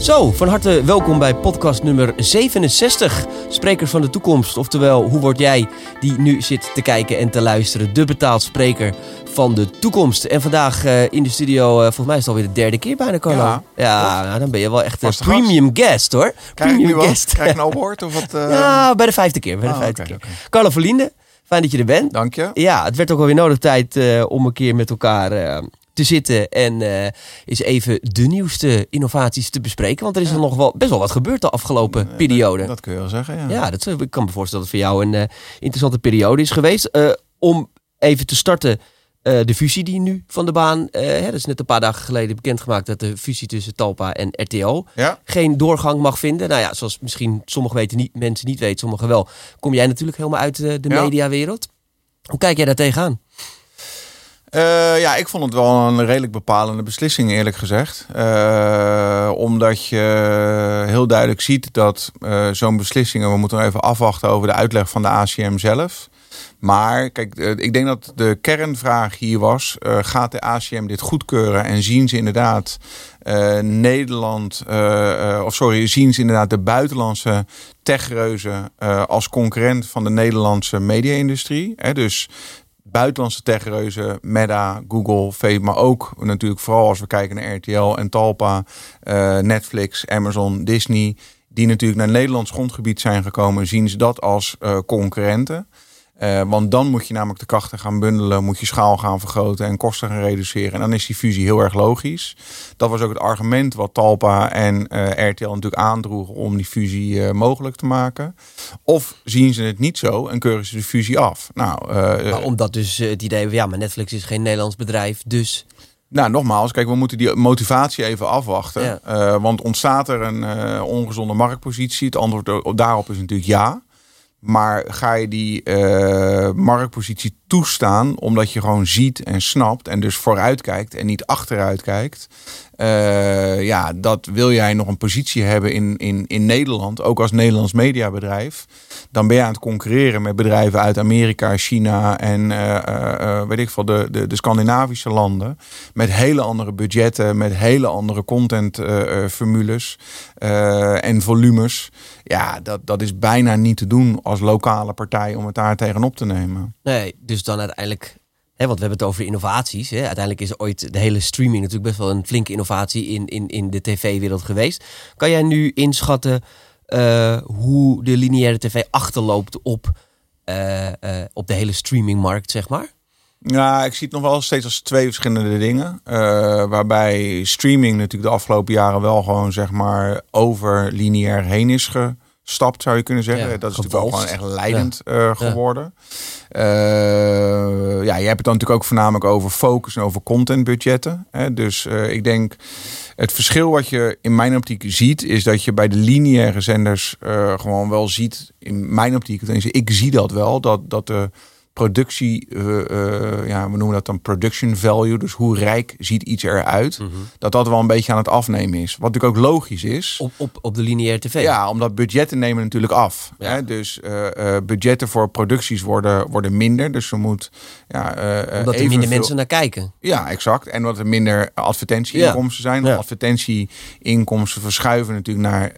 Zo, van harte welkom bij podcast nummer 67. Sprekers van de toekomst. Oftewel, hoe word jij die nu zit te kijken en te luisteren? De betaald spreker van de toekomst. En vandaag uh, in de studio, uh, volgens mij is het alweer de derde keer bijna, Carlo. Ja, ja nou, dan ben je wel echt een premium guest hoor. Krijg premium ik guest. Krijg ik een award of wat? Uh... Ja, bij de vijfde keer. Bij de oh, vijfde okay, keer. Okay. Carlo Verlinde, fijn dat je er bent. Dank je. Ja, het werd ook alweer nodig tijd om een keer met elkaar te zitten en uh, eens even de nieuwste innovaties te bespreken. Want er is er nog wel best wel wat gebeurd de afgelopen periode. Dat, kun je wel zeggen, ja. Ja, dat, ik kan me voorstellen dat het voor jou een uh, interessante periode is geweest. Uh, om even te starten, de fusie die nu van de baan, hè, dat is net een paar dagen geleden bekendgemaakt dat de fusie tussen Talpa en RTO ja. geen doorgang mag vinden. Nou ja, zoals misschien sommigen weten niet, mensen niet weten, sommigen wel, kom jij natuurlijk helemaal uit de mediawereld. Hoe kijk jij daar tegenaan? Uh, ja, ik vond het wel een redelijk bepalende beslissing, eerlijk gezegd. Uh, omdat je heel duidelijk ziet dat uh, zo'n beslissingen, we moeten even afwachten over de uitleg van de ACM zelf. Maar kijk, ik denk dat de kernvraag hier was: gaat de ACM dit goedkeuren en zien ze inderdaad Nederland, of sorry, zien ze inderdaad de buitenlandse techreuzen als concurrent van de Nederlandse media-industrie? Dus buitenlandse techreuzen, Meta, Google, Facebook, maar ook natuurlijk vooral als we kijken naar RTL en Talpa, uh, Netflix, Amazon, Disney, die natuurlijk naar Nederlands grondgebied zijn gekomen, zien ze dat als uh, concurrenten. Uh, want dan moet je namelijk de krachten gaan bundelen, moet je schaal gaan vergroten en kosten gaan reduceren. En dan is die fusie heel erg logisch. Dat was ook het argument wat Talpa en uh, RTL natuurlijk aandroegen om die fusie uh, mogelijk te maken. Of zien ze het niet zo en keuren ze de fusie af? Nou, maar omdat dus het idee, ja, maar Netflix is geen Nederlands bedrijf, dus nou, nogmaals, kijk, we moeten die motivatie even afwachten. Ja. Uh, want ontstaat er een uh, ongezonde marktpositie? Het antwoord daarop is natuurlijk ja. Maar ga je die uh, marktpositie toestaan omdat je gewoon ziet en snapt en dus vooruit kijkt en niet achteruit kijkt? Uh, ja, dat wil jij nog een positie hebben in, in, in Nederland, ook als Nederlands mediabedrijf. Dan ben je aan het concurreren met bedrijven uit Amerika, China en uh, weet ik veel, de, de, de Scandinavische landen. Met hele andere budgetten, met hele andere contentformules en volumes. Ja, dat, dat is bijna niet te doen als lokale partij om het daar tegenop te nemen. Nee, dus dan uiteindelijk want we hebben het over innovaties. Uiteindelijk is ooit de hele streaming natuurlijk best wel een flinke innovatie in, in, in de tv-wereld geweest. Kan jij nu inschatten uh, hoe de lineaire tv achterloopt op, uh, uh, op de hele streamingmarkt, zeg maar? Ja, ik zie het nog wel steeds als twee verschillende dingen. waarbij streaming natuurlijk de afgelopen jaren wel gewoon zeg maar over lineair heen is ge stapt, zou je kunnen zeggen. dat is natuurlijk wel gewoon echt leidend ja. uh, geworden. Ja. Uh, ja, je hebt het dan natuurlijk ook voornamelijk over focus en over contentbudgetten. Hè? Dus uh, ik denk, het verschil wat je in mijn optiek ziet, is dat je bij de lineaire zenders gewoon wel ziet, in mijn optiek, ik zie dat wel, dat, dat de productie, uh, uh, ja, we noemen dat dan production value. Dus hoe rijk ziet iets eruit. Mm Dat dat wel een beetje aan het afnemen is. Wat natuurlijk ook logisch is. Op, op, op de lineaire tv? Ja, omdat budgetten nemen natuurlijk af. Ja. Hè? Dus uh, budgetten voor producties worden, worden minder. Dus er moet... Ja, omdat er minder mensen naar kijken. Ja, exact. En omdat er minder advertentieinkomsten zijn. Ja. Advertentieinkomsten verschuiven natuurlijk naar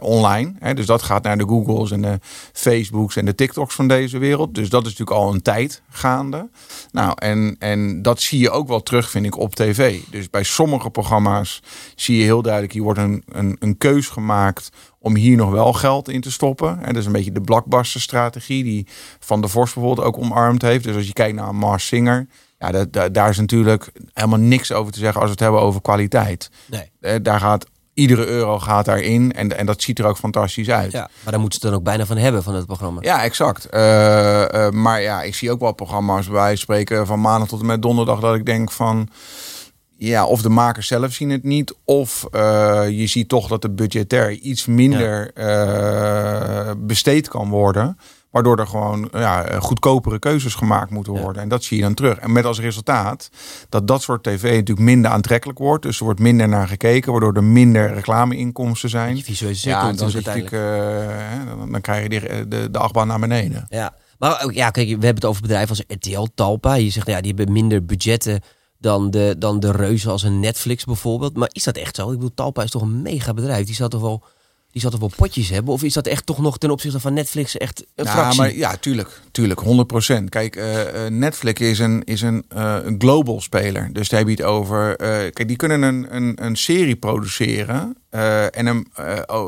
online. Hè? Dus dat gaat naar de Googles en de Facebooks en de TikToks van deze wereld. Dus dat is natuurlijk al een tijd gaande. Nou, en, en dat zie je ook wel terug, vind ik, op tv. Dus bij sommige programma's zie je heel duidelijk, hier wordt een, een, een keus gemaakt om hier nog wel geld in te stoppen. En dat is een beetje de blockbuster strategie die Van der Vos bijvoorbeeld ook omarmd heeft. Dus als je kijkt naar Mars Singer, ja, dat, daar is natuurlijk helemaal niks over te zeggen als we het hebben over kwaliteit. Nee. Eh, daar gaat iedere euro gaat daarin. En, en dat ziet er ook fantastisch uit. Ja, maar daar moeten ze dan ook bijna van hebben van het programma. Ja, exact. Uh, uh, maar ja, ik zie ook wel programma's wij spreken van maandag tot en met donderdag dat ik denk van. Ja, of de makers zelf zien het niet. Of uh, je ziet toch dat de budgetair iets minder ja. besteed kan worden. Waardoor er gewoon ja, goedkopere keuzes gemaakt moeten worden. En dat zie je dan terug. En met als resultaat dat dat soort tv natuurlijk minder aantrekkelijk wordt. Dus er wordt minder naar gekeken, waardoor er minder reclameinkomsten zijn. ja, dan. Uh, dan, dan, krijg je de, de, de achtbaan naar beneden. Ja, maar ja, kijk, we hebben het over bedrijven als RTL, Talpa. Je zegt ja, die hebben minder budgetten dan de, dan de reuzen als een Netflix bijvoorbeeld. Maar is dat echt zo? Ik bedoel, Talpa is toch een mega bedrijf. Die zal toch wel, die zal toch wel potjes hebben? Of is dat echt toch nog ten opzichte van Netflix echt een Ja, fractie? maar ja, tuurlijk, tuurlijk, 100%. Kijk, eh, eh, Netflix is een, is een, eh, een global speler. Dus daar het over. kijk, die kunnen een, een, een serie produceren en hem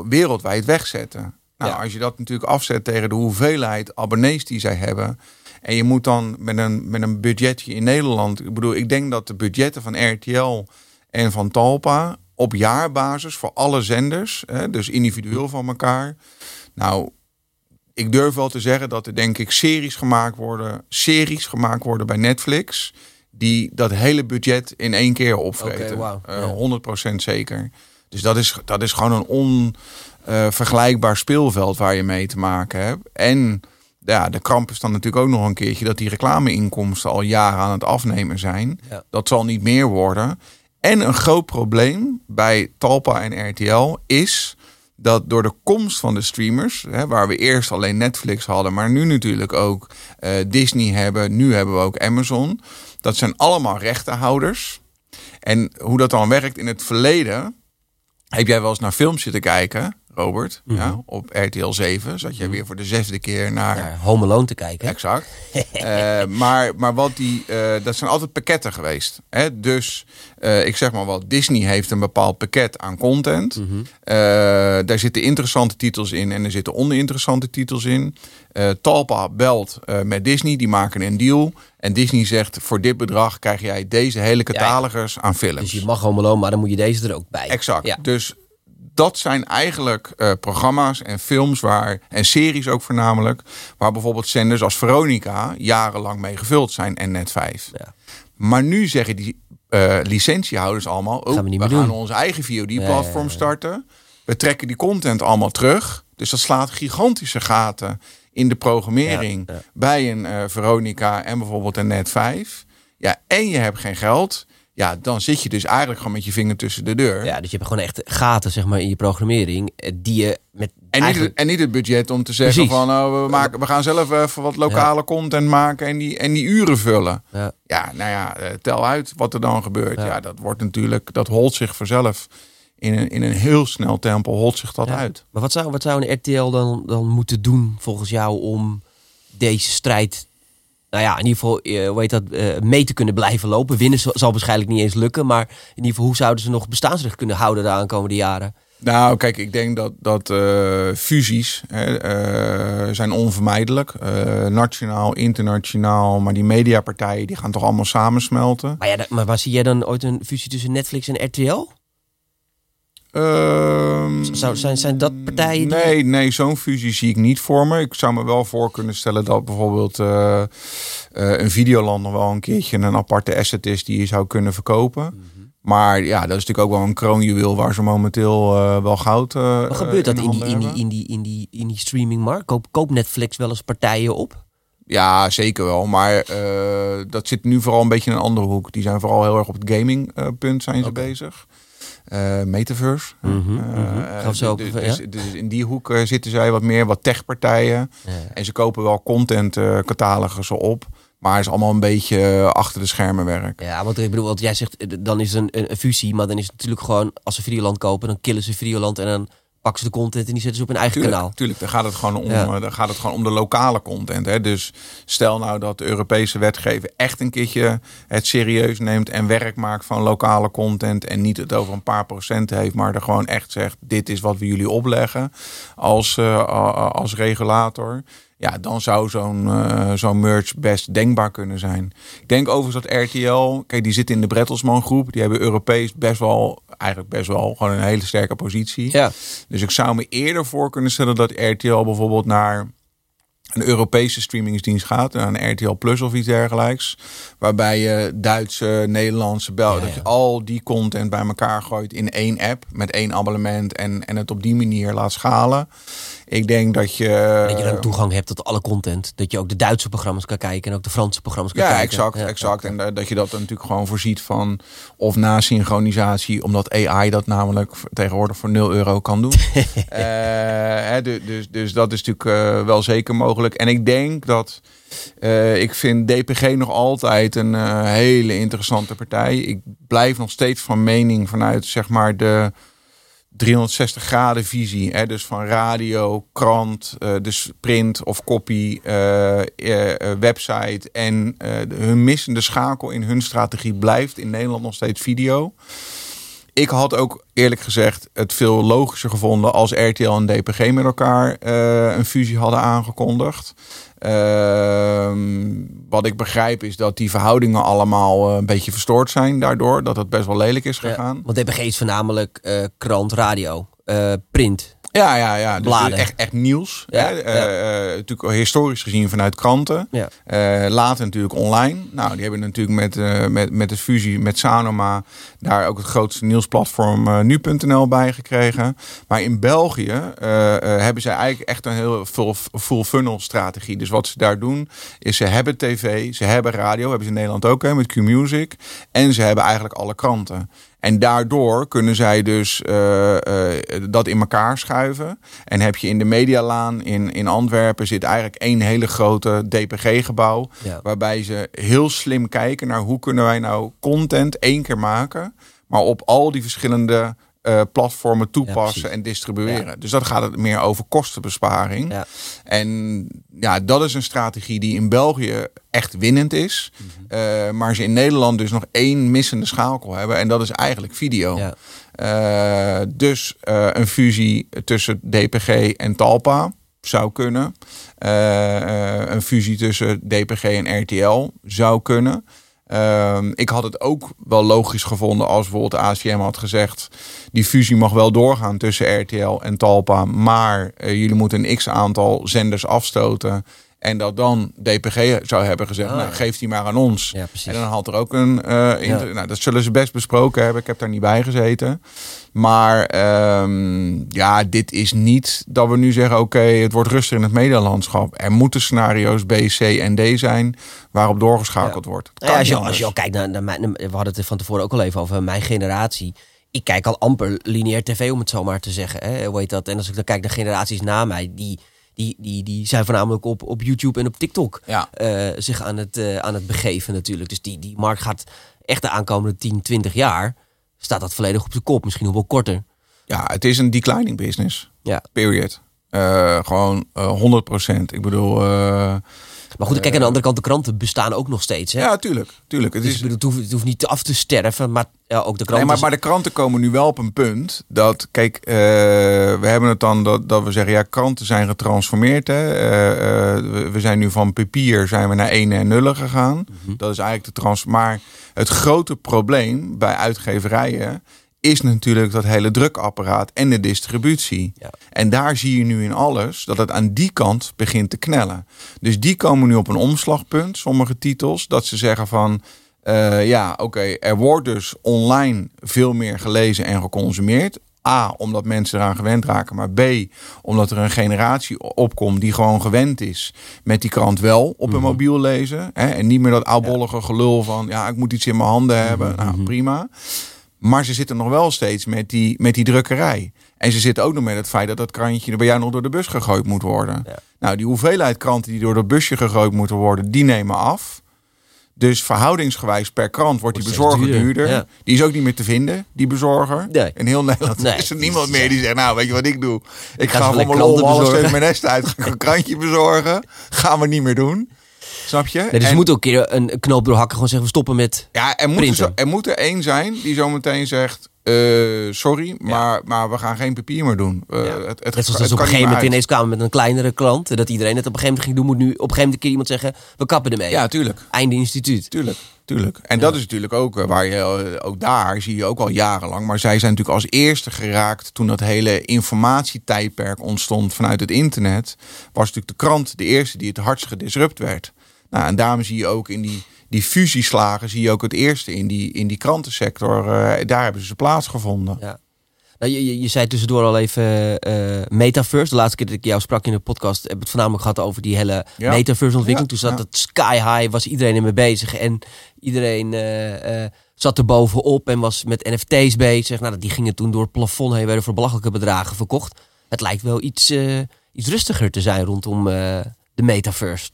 wereldwijd wegzetten. Nou, Ja. als je dat natuurlijk afzet tegen de hoeveelheid abonnees die zij hebben. En je moet dan met een, met een budgetje in Nederland. Ik bedoel, ik denk dat de budgetten van RTL en van Talpa op jaarbasis voor alle zenders, hè, dus individueel van elkaar. Nou, ik durf wel te zeggen dat er denk ik series gemaakt worden, series gemaakt worden bij Netflix, die dat hele budget in één keer opvreten. Eh, Ja. 100% zeker. Dus dat is, dat is gewoon een onvergelijkbaar speelveld waar je mee te maken hebt. En ja, de kramp is dan natuurlijk ook nog een keertje dat die reclameinkomsten al jaren aan het afnemen zijn. Ja. Dat zal niet meer worden. En een groot probleem bij Talpa en RTL is dat door de komst van de streamers, hè, waar we eerst alleen Netflix hadden, maar nu natuurlijk ook eh, Disney hebben, nu hebben we ook Amazon. Dat zijn allemaal rechtenhouders. En hoe dat dan werkt in het verleden, heb jij wel eens naar films zitten kijken, Robert? Ja, op RTL 7 zat jij weer voor de zesde keer naar Home Alone te kijken. Exact. Eh, maar, maar wat die, eh, dat zijn altijd pakketten geweest. Hè? Dus eh, ik zeg maar wat, Disney heeft een bepaald pakket aan content. Mhm. Daar zitten interessante titels in en er zitten oninteressante titels in. Talpa belt met Disney, die maken een deal. En Disney zegt, voor dit bedrag krijg jij deze hele catalogers aan films. Dus je mag Home Alone, maar dan moet je deze er ook bij. Exact. Dus dat zijn eigenlijk eh, programma's en films waar, en series ook voornamelijk, waar bijvoorbeeld zenders als Veronica jarenlang mee gevuld zijn en net 5. Ja. Maar nu zeggen die eh, licentiehouders allemaal, oh, Gaan we we, gaan onze eigen VOD-platform Ja, starten. We trekken die content allemaal terug. Dus dat slaat gigantische gaten in de programmering bij een eh, Veronica en bijvoorbeeld een Net 5. Ja, en je hebt geen geld. Ja, dan zit je dus eigenlijk gewoon met je vinger tussen de deur. Ja, dus je hebt gewoon echt gaten zeg maar, in je programmering. eh, Die je met En niet, het, en niet het budget om te zeggen Precies. van oh, we, maken, we gaan zelf even wat lokale content maken en die, en die uren vullen. Ja. Ja, nou ja, eh, tel uit wat er dan gebeurt. Ja. Ja, dat wordt natuurlijk, dat holt zich vanzelf. In een, in een heel snel tempo holt zich dat Ja. uit. Maar wat zou, wat zou een RTL dan, dan moeten doen volgens jou om deze strijd, nou ja, in ieder geval, eh, hoe heet dat, eh, mee te kunnen blijven lopen? Winnen zal waarschijnlijk niet eens lukken, maar in ieder geval, hoe zouden ze nog bestaansrecht kunnen houden de aankomende jaren? Nou, kijk, ik denk dat, dat eh, fusies hè, zijn onvermijdelijk. Nationaal, internationaal. Maar die mediapartijen die gaan toch allemaal samensmelten. Maar, ja, maar waar zie jij dan ooit een fusie tussen Netflix en RTL? Ehm, Zou, zijn, zijn dat partijen die... Nee, nee zo'n fusie zie ik niet voor me. Ik zou me wel voor kunnen stellen dat bijvoorbeeld eh, eh, een Videoland nog wel een keertje een aparte asset is die je zou kunnen verkopen. Mhm. Maar ja, dat is natuurlijk ook wel een kroonjuweel waar ze momenteel eh, wel goud. Wat gebeurt dat in die, in, die, in, die, in, die, in die streamingmarkt? Koop, koopt Netflix wel eens partijen op? Ja, zeker wel. Maar dat zit nu vooral een beetje in een andere hoek. Die zijn vooral heel erg op het gaming eh, punt zijn ze bezig. Eh, metaverse. Mhm, Eh, mhm. eh, Gaan dus, dus, ja? dus in die hoek zitten zij wat meer, wat techpartijen. Ja. En ze kopen wel content catalogussen op. Maar het is allemaal een beetje achter de schermen werk. Ja, want ik bedoel, wat jij zegt, dan is het een, een, een fusie, maar dan is het natuurlijk gewoon, als ze Videoland kopen, dan killen ze Videoland en dan pakken ze de content en die zetten ze op hun eigen Tuurlijk, kanaal. tuurlijk, daar gaat het gewoon om, Ja. eh, daar gaat het gewoon om de lokale content. Hè. Dus stel nou dat de Europese wetgever echt een keertje het serieus neemt en werk maakt van lokale content en niet het over een paar procent heeft, maar er gewoon echt zegt: dit is wat we jullie opleggen als, eh, als regulator. Ja, dan zou zo'n eh, zo'n merge best denkbaar kunnen zijn. Ik denk overigens dat RTL, kijk, die zit in de Bertelsmann groep. Die hebben Europees best wel, eigenlijk best wel gewoon een hele sterke positie. Ja, Dus ik zou me eerder voor kunnen stellen dat RTL bijvoorbeeld naar een Europese streamingsdienst gaat, naar een RTL Plus of iets dergelijks, waarbij je Duitse, Nederlandse, Bel, Ja, dat ja. je al die content bij elkaar gooit in één app met één abonnement en, en het op die manier laat schalen. Ik denk dat je. dat je dan toegang hebt tot alle content. Dat je ook de Duitse programma's kan kijken en ook de Franse programma's kan Ja, kijken. exact, Ja, exact. En eh, dat je dat natuurlijk gewoon voorziet van of na synchronisatie, omdat AI dat namelijk tegenwoordig voor 0 euro kan doen. Eh, hè, du- dus, dus dat is natuurlijk eh, wel zeker mogelijk. En ik denk dat uh, ik vind DPG nog altijd een hele interessante partij. Ik blijf nog steeds van mening vanuit zeg maar de 360 graden visie. Hè? Dus van radio, krant, uh, dus print of copy, website. En hun missende schakel in hun strategie blijft in Nederland nog steeds video. Ik had ook eerlijk gezegd het veel logischer gevonden als RTL en DPG met elkaar een fusie hadden aangekondigd. Uh, wat ik begrijp is dat die verhoudingen allemaal uh, een beetje verstoord zijn daardoor. Dat het best wel lelijk is gegaan. Ja, want DPG is voornamelijk uh, krant, radio, print. Ja, ja, ja. Dus echt, echt nieuws. Ja, hè? Uh, natuurlijk historisch gezien vanuit kranten. Ja. Uh, later natuurlijk online. Nou, die hebben natuurlijk met, uh, met, met de fusie met Sanoma daar ook het grootste nieuwsplatform nu.nl bij gekregen. Maar in België hebben ze eigenlijk echt een heel full, full funnel strategie. Dus wat ze daar doen is ze hebben tv, ze hebben radio, hebben ze in Nederland ook hè, met Q-Music. En ze hebben eigenlijk alle kranten. En daardoor kunnen zij dus uh, uh, dat in elkaar schuiven. En heb je in de Medialaan in, in Antwerpen zit eigenlijk één hele grote DPG-gebouw. Waarbij ze heel slim kijken naar hoe kunnen wij nou content één keer maken. Maar op al die verschillende uh, platformen toepassen en distribueren. Dus dat gaat het meer over kostenbesparing. Ja. En ja, dat is een strategie die in België echt winnend is. Mhm. uh, maar ze in Nederland dus nog één missende schakel hebben. En dat is eigenlijk video. Ja. Uh, dus een fusie tussen DPG en Talpa zou kunnen. een fusie tussen DPG en RTL zou kunnen. Um, ik had het ook wel logisch gevonden als bijvoorbeeld ACM had gezegd... die fusie mag wel doorgaan tussen RTL en Talpa... maar uh, jullie moeten een x-aantal zenders afstoten... En dat dan DPG zou hebben gezegd, oh, nou, geef die maar aan ons. Ja, en dan had er ook een... Uh, ja. nou, dat zullen ze best besproken hebben. Ik heb daar niet bij gezeten. Maar um, ja, dit is niet dat we nu zeggen... oké, okay, het wordt rustig in het medialandschap. Er moeten scenario's B, C en D zijn... waarop doorgeschakeld ja. wordt. Ja, als, je, als je al kijkt naar, naar, mijn... We hadden het van tevoren ook al even over mijn generatie ik kijk al amper lineair tv, om het zo maar te zeggen. Hè? Hoe heet dat? En als ik dan kijk naar generaties na mij, die die, die, die zijn voornamelijk op, op YouTube en op TikTok ja. uh, zich aan het, uh, aan het begeven natuurlijk. Dus die, die markt gaat echt de aankomende 10, 20 jaar, staat dat volledig op de kop. Misschien nog wel korter. Ja, het is een declining business. Ja. Period. Uh, gewoon 100%. Ik bedoel... Maar goed, kijk aan de andere kant, de kranten bestaan ook nog steeds. Hè? Ja, tuurlijk. tuurlijk. Het, dus, is... het, hoeft, het hoeft niet af te sterven, maar ja, ook de kranten... Nee, maar, maar de kranten komen nu wel op een punt dat, kijk, uh, we hebben het dan dat, dat we zeggen, ja, kranten zijn getransformeerd. Hè? Uh, uh, we zijn nu van papier zijn we naar 1 en nullen gegaan. Mm -hmm. Dat is eigenlijk de trans. Maar het grote probleem bij uitgeverijen is natuurlijk dat hele drukapparaat en de distributie. Ja. En daar zie je nu in alles dat het aan die kant begint te knellen. Dus die komen nu op een omslagpunt, sommige titels, dat ze zeggen van. Uh, ja, oké, okay, er wordt dus online veel meer gelezen en geconsumeerd. A, omdat mensen eraan gewend raken. Maar B, omdat er een generatie opkomt die gewoon gewend is met die krant wel op een -hmm. mobiel lezen. Hè, en niet meer dat oudbollige gelul van ja, ik moet iets in mijn handen hebben. Mm -hmm. Nou, prima. Maar ze zitten nog wel steeds met die, met die drukkerij. En ze zitten ook nog met het feit dat dat krantje bij jou nog door de bus gegooid moet worden. Ja. Nou, die hoeveelheid kranten die door dat busje gegooid moeten worden, die nemen af. Dus verhoudingsgewijs per krant wordt die bezorger duurder. Die is ook niet meer te vinden, die bezorger. Nee. In heel Nederland nee. is er niemand meer die zegt, nou weet je wat ik doe? Ik, ik ga, ga gewoon mijn mijn nest uit, ga een krantje bezorgen. Gaan we niet meer doen. Snap je? Nee, dus en, moet ook een keer een knoop doorhakken. Gewoon zeggen we stoppen met Ja, er moet, zo, er moet er één zijn die zo meteen zegt... Uh, sorry, maar, ja. maar we gaan geen papier meer doen. Uh, ja. het, het, Net zoals het op een gegeven moment ineens kwamen met een kleinere klant. Dat iedereen het op een gegeven moment ging doen. Moet nu op een gegeven moment een keer iemand zeggen... we kappen ermee. Ja, tuurlijk. Einde instituut. Tuurlijk. Tuurlijk. En ja. dat is natuurlijk ook eh, waar je ook daar zie je ook al jarenlang. Maar zij zijn natuurlijk als eerste geraakt toen dat hele informatietijdperk ontstond vanuit het internet. Was natuurlijk de krant de eerste die het hardst gedisrupt werd. Nou, en daarom zie je ook in die, die fusieslagen, zie je ook het eerste in die, in die krantensector. Uh, daar hebben ze plaatsgevonden. Ja. Nou, je, je, je, zei tussendoor al even uh, metaverse. De laatste keer dat ik jou sprak in de podcast, heb ik het voornamelijk gehad over die hele ja. metaverse ontwikkeling. Ja, Toen zat het sky high, was iedereen ermee bezig. En iedereen uh, zat er bovenop en was met NFT's bezig. Nou, die gingen toen door het plafond heen, werden voor belachelijke bedragen verkocht. Het lijkt wel iets, iets rustiger te zijn rondom de metaverse.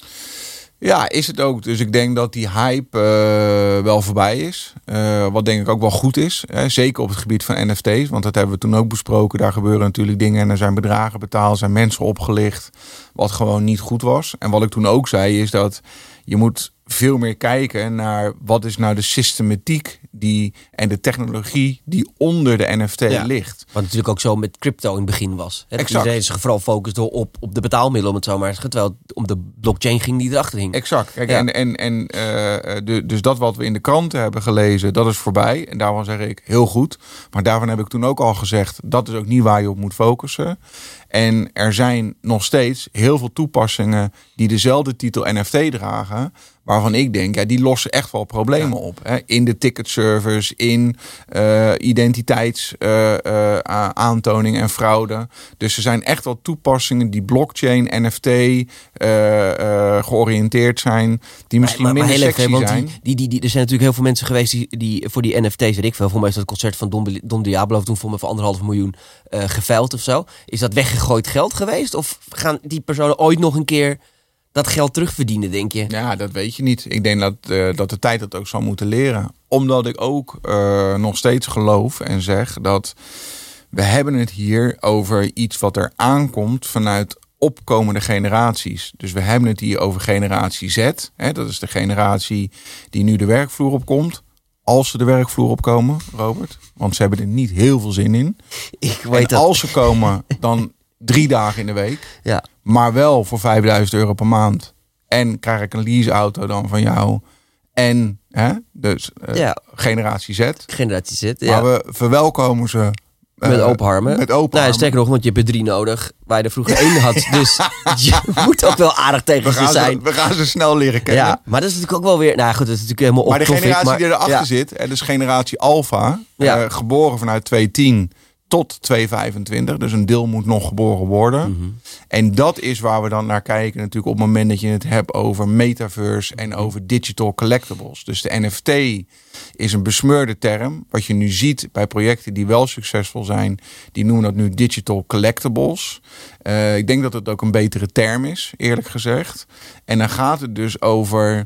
Ja, is het ook. Dus ik denk dat die hype uh, wel voorbij is. Uh, wat denk ik ook wel goed is. Hè? Zeker op het gebied van NFT's. Want dat hebben we toen ook besproken. Daar gebeuren natuurlijk dingen en er zijn bedragen betaald. zijn mensen opgelicht. Wat gewoon niet goed was. En wat ik toen ook zei is dat je moet veel meer kijken naar wat is nou de systematiek die, en de technologie die onder de NFT ligt. Wat natuurlijk ook zo met crypto in het begin was. Hè? Exact. Iedereen zich vooral focuste op, op de betaalmiddelen, om het zo maar te zeggen. Terwijl het om de blockchain ging die erachter hing. Exact. Kijk, En, en, en uh, de, dus dat wat we in de kranten hebben gelezen, dat is voorbij. En daarvan zeg ik heel goed. Maar daarvan heb ik toen ook al gezegd, dat is ook niet waar je op moet focussen. En er zijn nog steeds heel veel toepassingen die dezelfde titel NFT dragen. Waarvan ik denk, ja, die lossen echt wel problemen op. Hè? In de ticketservice, in uh, identiteitsaantoning uh, uh, en fraude. Dus er zijn echt wel toepassingen die blockchain, NFT georiënteerd zijn. Die misschien maar, maar, minder sexy even, zijn. Die, die, die, er zijn natuurlijk heel veel mensen geweest die, die voor die NFT's, weet ik veel. Voor mij is dat concert van Don, Don Diablo toen voor me voor anderhalf miljoen geveild of zo. Is dat weggegooid geld geweest? Of gaan die personen ooit nog een keer dat geld terugverdienen, denk je? Ja, dat weet je niet. Ik denk dat, uh, dat de tijd dat ook zal moeten leren. Omdat ik ook uh, nog steeds geloof en zeg dat we hebben het hier over iets wat er aankomt vanuit opkomende generaties. Dus we hebben het hier over generatie Z. Hè, dat is de generatie die nu de werkvloer opkomt. Als ze de werkvloer opkomen, Robert. Want ze hebben er niet heel veel zin in. Ik weet en dat. als ze komen, dan drie dagen in de week. Ja. Maar wel voor 5000 euro per maand. En krijg ik een leaseauto dan van jou. En hè, dus uh, ja. generatie Z. Generatie Z, ja. Maar we verwelkomen ze met uh, open armen. Met open nou, Sterker nog, want je hebt er drie nodig. Waar je er vroeger één had. Dus je moet ook wel aardig tegen ze zijn. We gaan ze snel leren kennen. Ja, maar dat is natuurlijk ook wel weer... Nou goed, dat is natuurlijk helemaal op Maar de generatie die erachter ja. zit, en dus generatie Alpha. Ja. Uh, geboren vanuit 2010 tot 225. Dus een deel moet nog geboren worden. Mhm. En dat is waar we dan naar kijken natuurlijk op het moment dat je het hebt over metaverse en over digital collectibles. Dus de NFT is een besmeurde term. Wat je nu ziet bij projecten die wel succesvol zijn, die noemen dat nu digital collectibles. Uh, ik denk dat het ook een betere term is, eerlijk gezegd. En dan gaat het dus over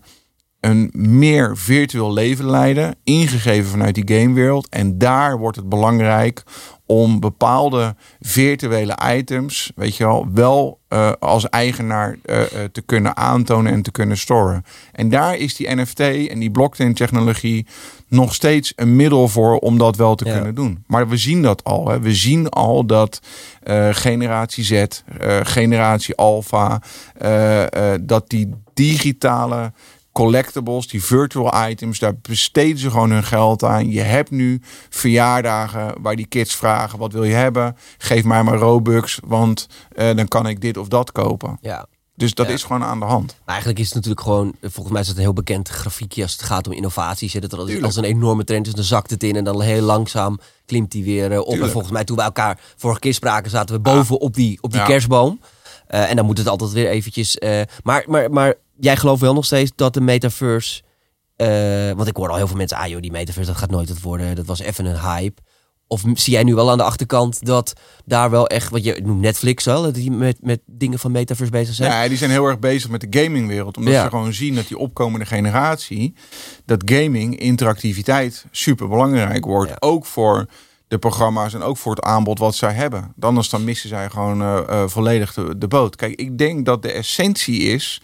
een meer virtueel leven leiden, ingegeven vanuit die gamewereld. En daar wordt het belangrijk om bepaalde virtuele items, weet je wel, wel uh, als eigenaar uh, te kunnen aantonen en te kunnen storen. En daar is die NFT en die blockchain technologie nog steeds een middel voor om dat wel te kunnen doen. Maar we zien dat al. Hè. We zien al dat generatie Z, generatie Alpha, dat die digitale collectibles, die virtual items, daar besteden ze gewoon hun geld aan. Je hebt nu verjaardagen waar die kids vragen: wat wil je hebben? Geef mij maar Robux, want uh, dan kan ik dit of dat kopen. Ja. Dus dat is gewoon aan de hand. Maar eigenlijk is het natuurlijk gewoon, volgens mij is het een heel bekend grafiekje als het gaat om innovaties. Dat er als een enorme trend is, dan zakt het in en dan heel langzaam klimt die weer eh, op. En volgens mij toen we elkaar vorige keer spraken, zaten we boven op die, op die kerstboom. Uh, en dan moet het altijd weer eventjes. Uh, maar, maar, maar jij gelooft wel nog steeds dat de metaverse. Uh, want ik hoor al heel veel mensen, ah joh, die metaverse dat gaat nooit wat worden. Dat was even een hype. Of zie jij nu wel aan de achterkant dat daar wel echt, wat je noemt Netflix wel, dat die met, met dingen van metaverse bezig zijn? Ja, die zijn heel erg bezig met de gamingwereld. Omdat ja. ze gewoon zien dat die opkomende generatie, dat gaming, interactiviteit super belangrijk wordt. Ja. Ook voor de programma's en ook voor het aanbod wat zij hebben. Anders dan missen zij gewoon uh, uh, volledig de, de boot. Kijk, ik denk dat de essentie is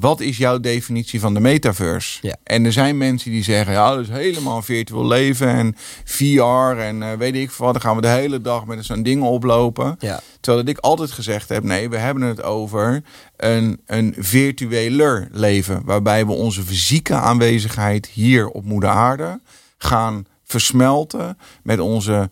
wat is jouw definitie van de metaverse? Ja. En er zijn mensen die zeggen, ja, dat is helemaal virtueel leven en VR en uh, weet ik wat. Dan gaan we de hele dag met zo'n ding oplopen. Ja. Terwijl dat ik altijd gezegd heb, nee, we hebben het over een, een virtueler leven. Waarbij we onze fysieke aanwezigheid hier op moeder aarde gaan versmelten met onze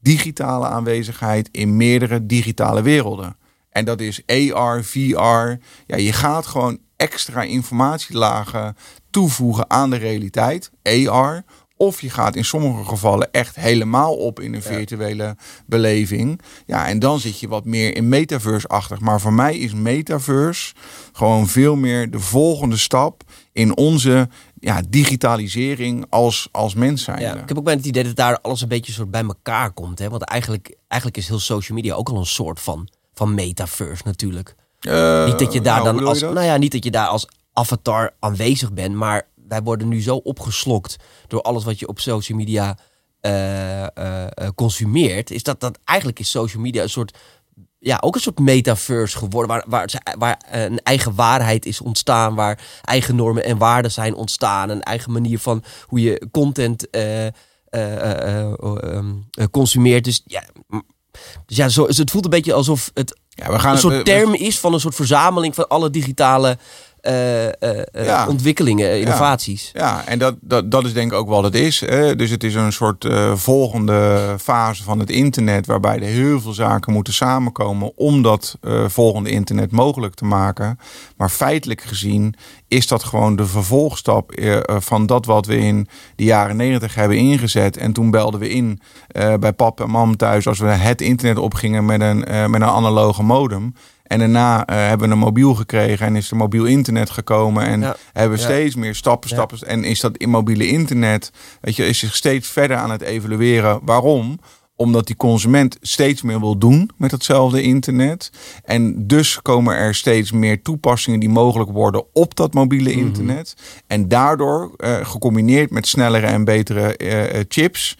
digitale aanwezigheid in meerdere digitale werelden. En dat is AR, VR. Ja, je gaat gewoon extra informatielagen toevoegen aan de realiteit, AR. Of je gaat in sommige gevallen echt helemaal op in een virtuele beleving. Ja, en dan zit je wat meer in metaverse-achtig. Maar voor mij is metaverse gewoon veel meer de volgende stap in onze ja, digitalisering als, als mens zijn. Ja, ik heb ook bijna het idee dat daar alles een beetje soort bij elkaar komt. Hè? Want eigenlijk, eigenlijk is heel social media ook al een soort van, van metaverse natuurlijk. Eh, niet dat je daar nou, dan als, nou ja, niet dat je daar als avatar aanwezig bent, maar wij worden nu zo opgeslokt door alles wat je op social media eh, eh, consumeert, is dat dat eigenlijk is social media een soort ja, ook een soort metaverse geworden. Waar, waar, waar een eigen waarheid is ontstaan. Waar eigen normen en waarden zijn ontstaan. Een eigen manier van hoe je content consumeert. Dus ja, dus ja zo, dus het voelt een beetje alsof het Ja, we gaan een soort term is van een soort verzameling van alle digitale eh, eh, eh, Ja. ontwikkelingen, innovaties. Ja, en dat, dat, dat is denk ik ook wat het is. Hè? Dus het is een soort volgende fase van het internet, waarbij er heel veel zaken moeten samenkomen om dat volgende internet mogelijk te maken. Maar feitelijk gezien is dat gewoon de vervolgstap van dat wat we in de jaren negentig hebben ingezet. En toen belden we in bij pap en mam thuis als we het internet opgingen met een, met een analoge modem. En daarna eh, hebben we een mobiel gekregen en is er mobiel internet gekomen. En Ja. hebben we Ja. steeds meer stappen, Ja. stappen. En is dat immobiele internet, weet je, is zich steeds verder aan het evalueren. Waarom? Omdat die consument steeds meer wil doen met hetzelfde internet. En dus komen er steeds meer toepassingen die mogelijk worden op dat mobiele Mhm. internet. En daardoor, eh, gecombineerd met snellere en betere eh, chips,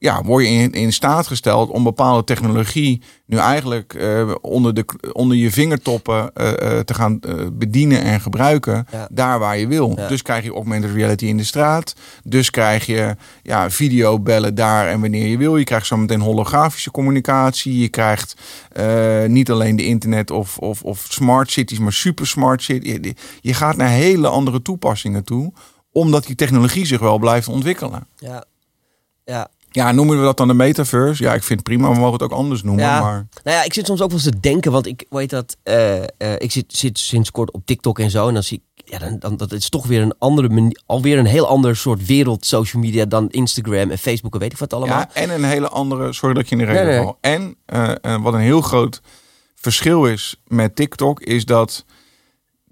ja, word je in, in staat gesteld om bepaalde technologie nu eigenlijk eh, onder, de, onder je vingertoppen eh, eh, te gaan bedienen en gebruiken. Ja. Daar waar je wil. Ja. Dus krijg je augmented reality in de straat. Dus krijg je ja, videobellen daar en wanneer je wil. Je krijgt zometeen holografische communicatie. Je krijgt niet alleen de internet of, of, of smart cities, maar super smart cities. Je, je gaat naar hele andere toepassingen toe. Omdat die technologie zich wel blijft ontwikkelen. Ja. ja. Ja, noemen we dat dan de metaverse? Ja, ik vind het prima. We mogen het ook anders noemen. Ja. Maar Nou ja, ik zit soms ook wel eens te denken, want ik weet dat. eh, eh, ik zit, zit sinds kort op TikTok en zo. En dan zie ik. Ja, dan, dan, dat is toch weer een andere manier. Alweer een heel ander soort wereld social media dan Instagram en Facebook en weet ik wat allemaal. Ja, en een hele andere, sorry dat je in de reden Nee, nee. val. En eh, wat een heel groot verschil is met TikTok, is dat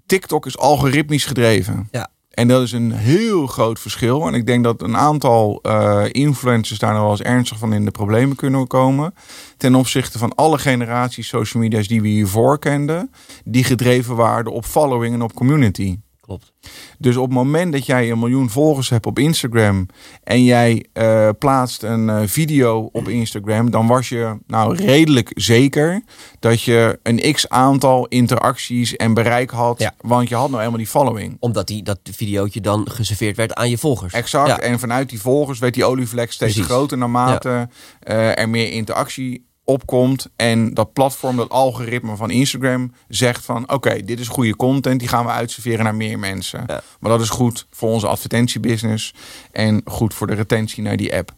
TikTok is algoritmisch gedreven. Ja. En dat is een heel groot verschil. En ik denk dat een aantal eh, influencers daar nog wel eens ernstig van in de problemen kunnen komen. Ten opzichte van alle generaties social media's die we hiervoor kenden. Die gedreven waren op following en op community. Klopt. Dus op het moment dat jij een miljoen volgers hebt op Instagram en jij eh, plaatst een eh, video op Instagram, dan was je nou redelijk zeker dat je een x aantal interacties en bereik had, Ja. want je had nou helemaal die following. Omdat die, dat videootje dan geserveerd werd aan je volgers. Exact. Ja. En vanuit die volgers werd die olievlek steeds Precies. groter naarmate eh, er meer interactie opkomt. En dat platform, dat algoritme van Instagram zegt van... oké, dit is goede content, die gaan we uitserveren naar meer mensen. Ja. Maar dat is goed voor onze advertentiebusiness en goed voor de retentie naar die app.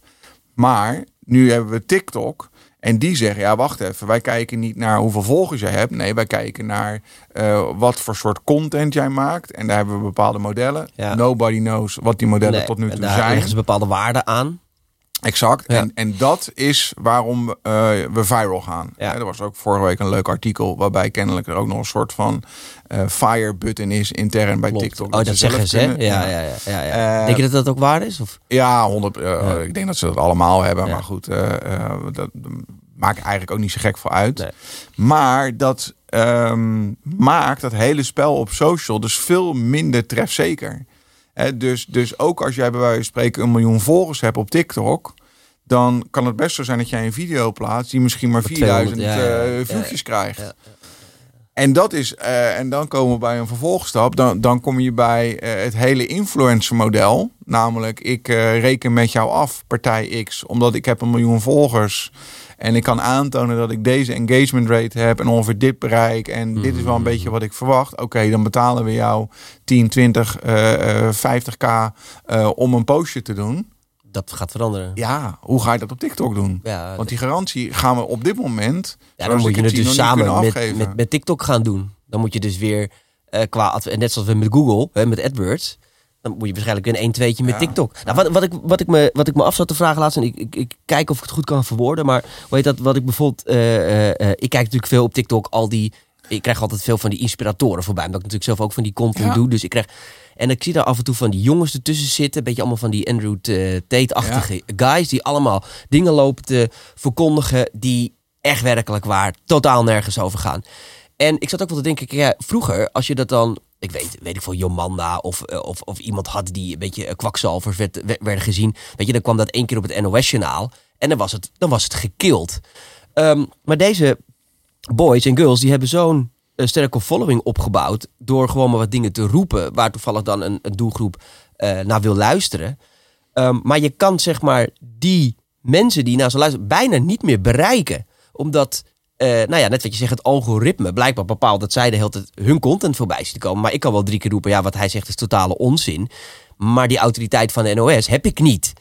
Maar nu hebben we TikTok... En die zeggen, ja, wacht even. Wij kijken niet naar hoeveel volgers jij hebt. Nee, wij kijken naar eh, wat voor soort content jij maakt. En daar hebben we bepaalde modellen. Ja. Nobody knows wat die modellen Nee, tot nu toe daar zijn. leggen ze bepaalde waarden aan. Exact. Ja. En, en dat is waarom eh, we viral gaan. Ja. Er was ook vorige week een leuk artikel waarbij kennelijk er ook nog een soort van eh, fire button is intern bij Klopt. TikTok. Oh, dat zeggen ze, hè? Ja, ja, ja. ja, ja. Eh, Denk je dat dat ook waar is? Of? Ja, 100. eh, Ja. Ik denk dat ze dat allemaal hebben. Maar goed, dat maakt eigenlijk ook niet zo gek voor uit. Nee. Maar dat ehm, maakt dat hele spel op social dus veel minder trefzeker. Dus, dus ook als jij bij wijze van spreken een miljoen volgers hebt op TikTok. Dan kan het best zo zijn dat jij een video plaatst die misschien maar Voor 4000 200, ja, ja, eh, ja, viewjes krijgt. En dat is, eh, en dan komen we bij een vervolgstap. Dan, dan kom je bij eh, het hele influencer model. Namelijk, ik eh, reken met jou af, partij X, omdat ik heb een miljoen volgers. En ik kan aantonen dat ik deze engagement rate heb en ongeveer dit bereik. En dit is wel een beetje wat ik verwacht. Oké, dan betalen we jou 10, 20, eh, eh, 50k eh, om een postje te doen. Dat gaat veranderen. Ja, hoe ga je dat op TikTok doen? Ja, Want die garantie gaan we op dit moment. Ja, dan moet je het dus samen met, met, met TikTok gaan doen. Dan moet je dus weer eh, qua, net zoals we met Google, hè, met AdWords. Dan moet je waarschijnlijk een 1 2 met Ja. TikTok. Nou, wat, wat, ik, wat, ik me, wat ik me af zat te vragen laatst, en ik, ik, ik kijk of ik het goed kan verwoorden. Maar hoe heet dat? Wat ik bijvoorbeeld. eh, eh, ik kijk natuurlijk veel op TikTok al die. Ik krijg altijd veel van die inspiratoren voorbij. Omdat ik natuurlijk zelf ook van die content Ja. doe. Dus ik krijg. En ik zie daar af en toe van die jongens ertussen zitten. Een beetje allemaal van die Andrew eh, Tate-achtige guys. Die allemaal dingen lopen te verkondigen. Die echt werkelijk waar totaal nergens over gaan. En ik zat ook wel te denken, ja, vroeger, als je dat dan, ik weet, weet ik veel, Jomanda of, eh, of, of iemand had die een beetje eh, kwakzalvers werd, werd- werden gezien. Weet je, dan kwam dat één keer op het NOS-journaal en dan was het, dan was het gekild. Ehm, maar deze boys en girls, die hebben zo'n eh, sterke following opgebouwd door gewoon maar wat dingen te roepen, waar toevallig dan een, een doelgroep eh, naar wil luisteren. Ehm, maar je kan zeg maar die mensen die naar zo luisteren bijna niet meer bereiken. Omdat, eh, nou ja, net wat je zegt, het algoritme blijkbaar bepaalt dat zij de hele tijd hun content voorbij zien komen. Maar ik kan wel drie keer roepen, ja, wat hij zegt is totale onzin. Maar die autoriteit van de NOS heb ik niet.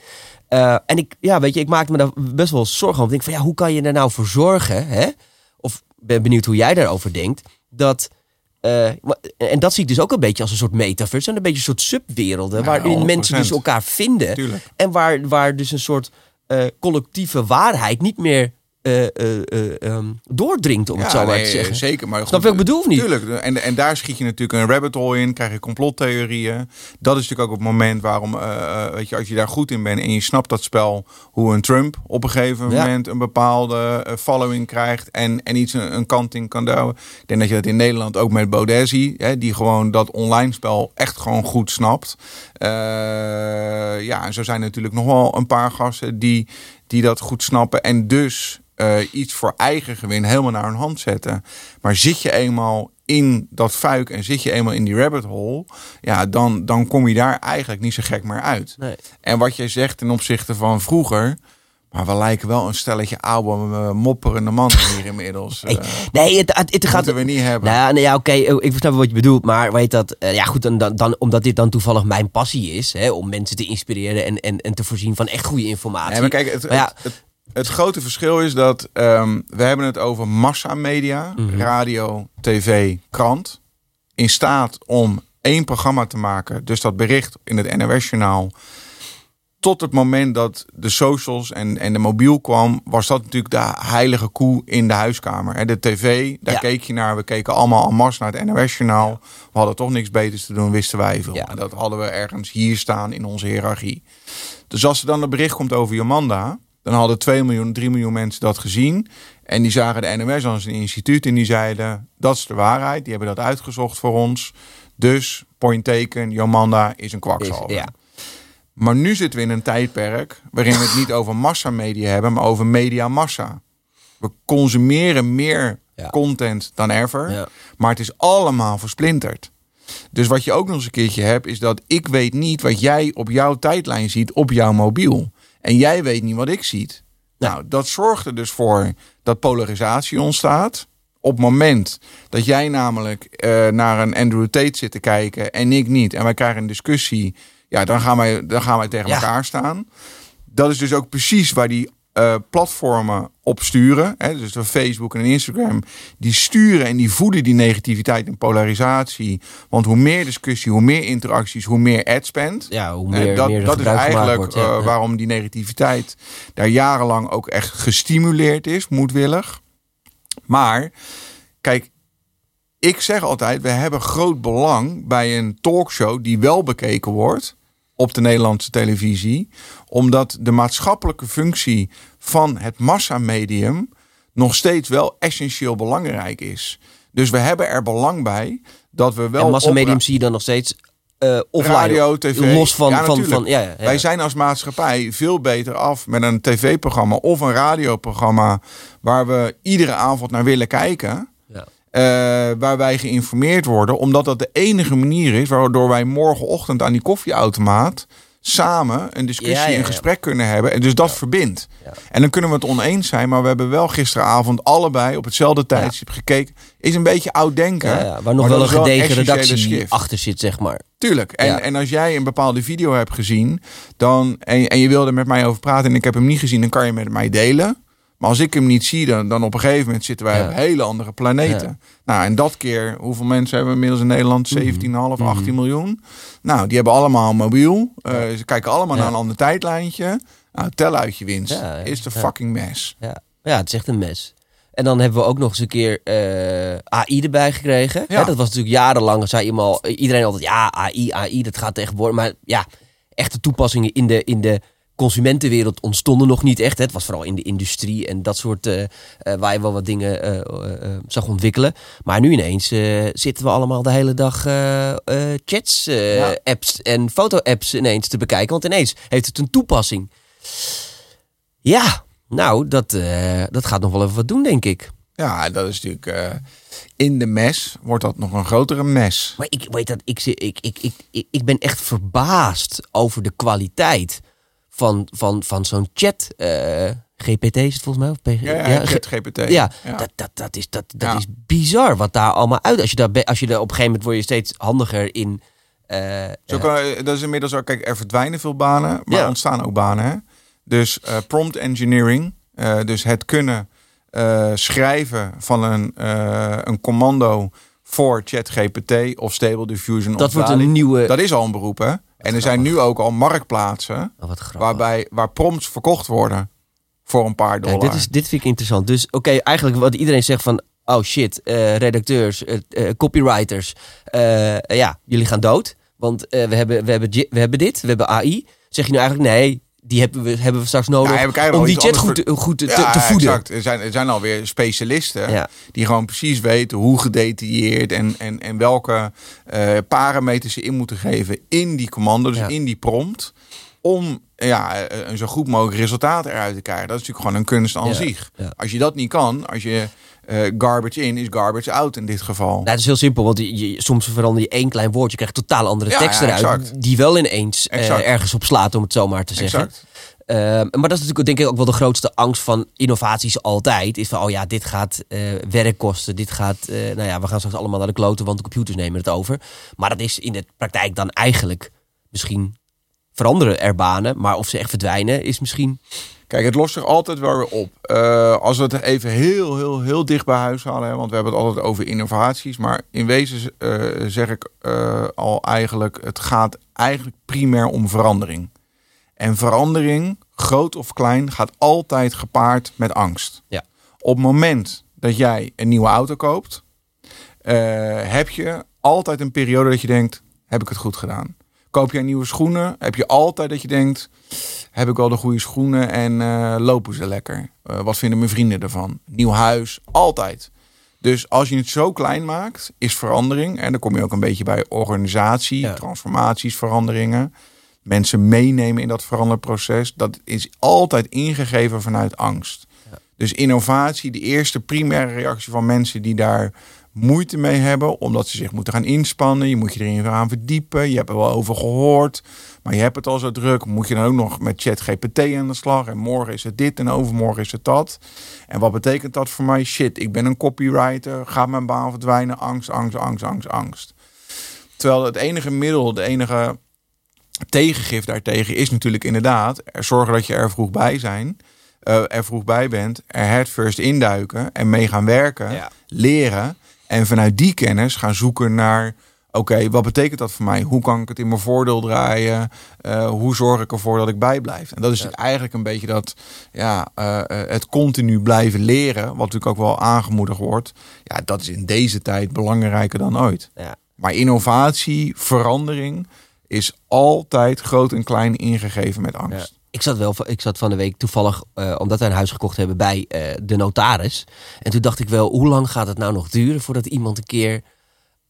Eh, en ik, ja, weet je, ik maakte me daar best wel zorgen om. Ik denk van, ja, hoe kan je er nou voor zorgen, hè? Of ben benieuwd hoe jij daarover denkt, dat... eh, en dat zie ik dus ook een beetje als een soort metaverse. En een beetje een soort subwerelden. Waarin mensen 100%. dus elkaar vinden. Tuurlijk. En waar, waar dus een soort eh, collectieve waarheid niet meer ehm, doordringt, om het zo maar nee, te zeggen. Zeker, maar je wat ik bedoel of niet? Tuurlijk. En, en daar schiet je natuurlijk een rabbit hole in, krijg je complottheorieën. Dat is natuurlijk ook het moment waarom, weet je, als je daar goed in bent en je snapt dat spel, hoe een Trump op een gegeven Ja. moment een bepaalde following krijgt en, en iets een, een kant in kan douwen. Ik denk dat je dat in Nederland ook met Baudet ziet, hè, die gewoon dat online spel echt gewoon goed snapt. Eh, ja, en zo zijn er natuurlijk nog wel een paar gasten die, die dat goed snappen en dus eh, iets voor eigen gewin helemaal naar hun hand zetten. Maar zit je eenmaal in dat fuik en zit je eenmaal in die rabbit hole, ja, dan, dan kom je daar eigenlijk niet zo gek meer uit. Nee. En wat jij zegt ten opzichte van vroeger, maar we lijken wel een stelletje oude eh, mopperende mannen hier inmiddels. Nee, Eh, nee het, het, het gaat... we niet hebben. Nou ja, nee, ja oké, eh, ik snap wat je bedoelt. Maar weet dat, ja goed, dan, dan, dan, omdat dit dan toevallig mijn passie is, hè, om mensen te inspireren en, en, en te voorzien van echt goede informatie. Nee, maar kijk, het, Maar ja, het, grote verschil is dat ehm, we hebben het over massamedia, Mhm. radio, tv, krant, in staat om één programma te maken. Dus dat bericht in het NOS-journaal. Tot het moment dat de socials en, en de mobiel kwam, was dat natuurlijk de heilige koe in de huiskamer. De tv, daar Ja. keek je naar. We keken allemaal en masse naar het NOS-journaal. We hadden toch niks beters te doen, wisten wij veel. Ja. En dat hadden we ergens hier staan in onze hiërarchie. Dus als er dan een bericht komt over Jomanda, dan hadden 2 miljoen, 3 miljoen mensen dat gezien. En die zagen de NOS als een instituut en die zeiden, dat is de waarheid. Die hebben dat uitgezocht voor ons. Dus, point taken, Jomanda is een kwakzalver. Ja. Maar nu zitten we in een tijdperk waarin we het niet over massamedia hebben, maar over media-massa. We consumeren meer Ja. content dan ever, Ja. maar het is allemaal versplinterd. Dus wat je ook nog eens een keertje hebt, is dat ik weet niet wat jij op jouw tijdlijn ziet op jouw mobiel. En jij weet niet wat ik zie. Nou, dat zorgt er dus voor dat polarisatie ontstaat. Op het moment dat jij namelijk eh, naar een Andrew Tate zit te kijken en ik niet, en wij krijgen een discussie, ja, dan gaan wij, dan gaan wij tegen elkaar staan. Dat is dus ook precies waar die eh, platformen op sturen. Hè, dus Facebook en Instagram. Die sturen en die voeden die negativiteit en polarisatie. Want hoe meer discussie, hoe meer interacties, hoe meer adspend. Ja, hoe meer, dat, meer er dat is eigenlijk wordt. ja. eh, waarom die negativiteit daar jarenlang ook echt gestimuleerd is, moedwillig. Maar, kijk, ik zeg altijd, we hebben groot belang bij een talkshow die wel bekeken wordt op de Nederlandse televisie, omdat de maatschappelijke functie van het massamedium nog steeds wel essentieel belangrijk is. Dus we hebben er belang bij dat we wel en massamedium zie je dan nog steeds offline. Radio, tv. Los van, Ja, van, van ja, ja. Wij zijn als maatschappij veel beter af met een tv-programma of een radioprogramma waar we iedere avond naar willen kijken. Eh, waar wij geïnformeerd worden, omdat dat de enige manier is waardoor wij morgenochtend aan die koffieautomaat samen een discussie, Ja, ja, ja. een gesprek kunnen hebben. En dus dat verbindt. En dan kunnen we het oneens zijn, maar we hebben wel gisteravond allebei op hetzelfde tijdstip gekeken. Is een beetje oud denken. Ja, ja, waar nog wel een gedegen redactie shift. achter zit, zeg maar. Tuurlijk. En, en als jij een bepaalde video hebt gezien dan, en, en je wilde met mij over praten en ik heb hem niet gezien, dan kan je met mij delen. Maar als ik hem niet zie, dan, dan op een gegeven moment zitten wij Ja. op hele andere planeten. Nou, en dat keer, hoeveel mensen hebben we inmiddels in Nederland? Mhm. 17,5, 18 miljoen. Nou, die hebben allemaal mobiel. Eh, ze kijken allemaal Ja. naar een ander tijdlijntje. Nou, tel uit je winst. Is de fucking mes. Ja. ja, het is echt een mes. En dan hebben we ook nog eens een keer eh, AI erbij gekregen. Hè, dat was natuurlijk jarenlang, zei iemand, iedereen altijd, ja, AI, AI, dat gaat tegenwoordig. Maar ja, echte toepassingen in de, in de consumentenwereld ontstonden nog niet echt. Hè. Het was vooral in de industrie en dat soort eh, eh, waar je wel wat dingen eh, zag ontwikkelen. Maar nu ineens zitten we allemaal de hele dag chats, Ja. apps en foto-apps ineens te bekijken. Want ineens heeft het een toepassing. Ja, nou, dat, dat gaat nog wel even wat doen, denk ik. Ja, dat is natuurlijk in de mes wordt dat nog een grotere mes. Maar ik weet dat, ik, ik, ik, ik, ik ben echt verbaasd over de kwaliteit van, van, van zo'n chat. eh, GPT is het volgens mij? Of PG? Ja, ChatGPT. ja, Ja. Dat, dat, dat, is, dat, dat is bizar wat daar allemaal uit. Als je, daar, als je daar op een gegeven moment word je steeds handiger in. eh, Zo eh, kan, dat is inmiddels ook, kijk, er verdwijnen veel banen, maar er ontstaan ook banen. Hè? Dus eh, prompt engineering, eh, dus het kunnen eh, schrijven van een, eh, een commando voor ChatGPT of Stable Diffusion. dat wordt een nieuwe. Dat is al een beroep, hè? En er zijn nu ook al marktplaatsen Oh, waarbij, waar prompts verkocht worden voor een paar dollar. Kijk, dit, is, dit vind ik interessant. Dus oké, eigenlijk wat iedereen zegt van... Oh shit, eh, redacteurs, eh, eh, copywriters. ja, jullie gaan dood. Want we, hebben, we, hebben, we hebben dit, we hebben AI. Zeg je nu eigenlijk nee, die hebben we, hebben we straks nodig... Ja, om die chat goed, te, goed te, Ja, te voeden. Exact. Er zijn, er zijn alweer specialisten Ja. die gewoon precies weten hoe gedetailleerd en, en, en welke eh, parameters ze in moeten geven in die commando, dus in die prompt, om ja, een zo goed mogelijk resultaat eruit te krijgen. Dat is natuurlijk gewoon een kunst aan zich. Als je dat niet kan, als je eh, garbage in is garbage out in dit geval. Nou, het is heel simpel, want je, je- soms verander je één klein woordje, je krijgt totaal andere Ja, tekst ja, eruit, die wel ineens eh, ergens op slaat, om het zo maar te zeggen. exact. Ehm, maar dat is natuurlijk denk ik ook wel de grootste angst van innovaties altijd. Is van, oh ja, dit gaat eh, werk kosten. Dit gaat, nou ja, we gaan straks allemaal naar de kloten, want de computers nemen het over. Maar dat is in de praktijk dan eigenlijk misschien veranderen er banen. Maar of ze echt verdwijnen is misschien... Kijk, het lost zich altijd wel weer op. Eh, als we het even heel, heel, heel dicht bij huis halen, hè, want we hebben het altijd over innovaties. Maar in wezen eh, zeg ik eh, al eigenlijk, het gaat eigenlijk primair om verandering. En verandering, groot of klein, gaat altijd gepaard met angst. Ja. Op het moment dat jij een nieuwe auto koopt, heb je altijd een periode dat je denkt, heb ik het goed gedaan? Koop je nieuwe schoenen, heb je altijd dat je denkt, heb ik wel de goede schoenen en eh, lopen ze lekker? Eh, wat vinden mijn vrienden ervan? Nieuw huis, altijd. Dus als je het zo klein maakt, is verandering. En dan kom je ook een beetje bij organisatie, Ja. transformaties, veranderingen. Mensen meenemen in dat veranderproces. Dat is altijd ingegeven vanuit angst. Dus innovatie, de eerste primaire reactie van mensen die daar moeite mee hebben, omdat ze zich moeten gaan inspannen. Je moet je erin gaan verdiepen. Je hebt er wel over gehoord, maar je hebt het al zo druk. Moet je dan ook nog met ChatGPT aan de slag? En morgen is het dit en overmorgen is het dat. En wat betekent dat voor mij? Shit, ik ben een copywriter. Gaat mijn baan verdwijnen? Angst, angst, angst, angst, angst. Terwijl het enige middel, de enige tegengif daartegen is natuurlijk inderdaad er zorgen dat je er vroeg bij zijn. eh, er vroeg bij bent, er het first induiken en mee gaan werken, Ja. leren en vanuit die kennis gaan zoeken naar, oké, wat betekent dat voor mij? Hoe kan ik het in mijn voordeel draaien? Eh, hoe zorg ik ervoor dat ik bijblijf? En dat is eigenlijk een beetje dat, ja, eh, eh, het continu blijven leren, wat natuurlijk ook wel aangemoedigd wordt. Ja, dat is in deze tijd belangrijker dan ooit. Ja. Maar innovatie, verandering is altijd groot en klein ingegeven met angst. Ja. Ik zat, wel, ik zat van de week toevallig, eh, omdat wij een huis gekocht hebben, bij eh, de notaris. En toen dacht ik wel, hoe lang gaat het nou nog duren voordat iemand een keer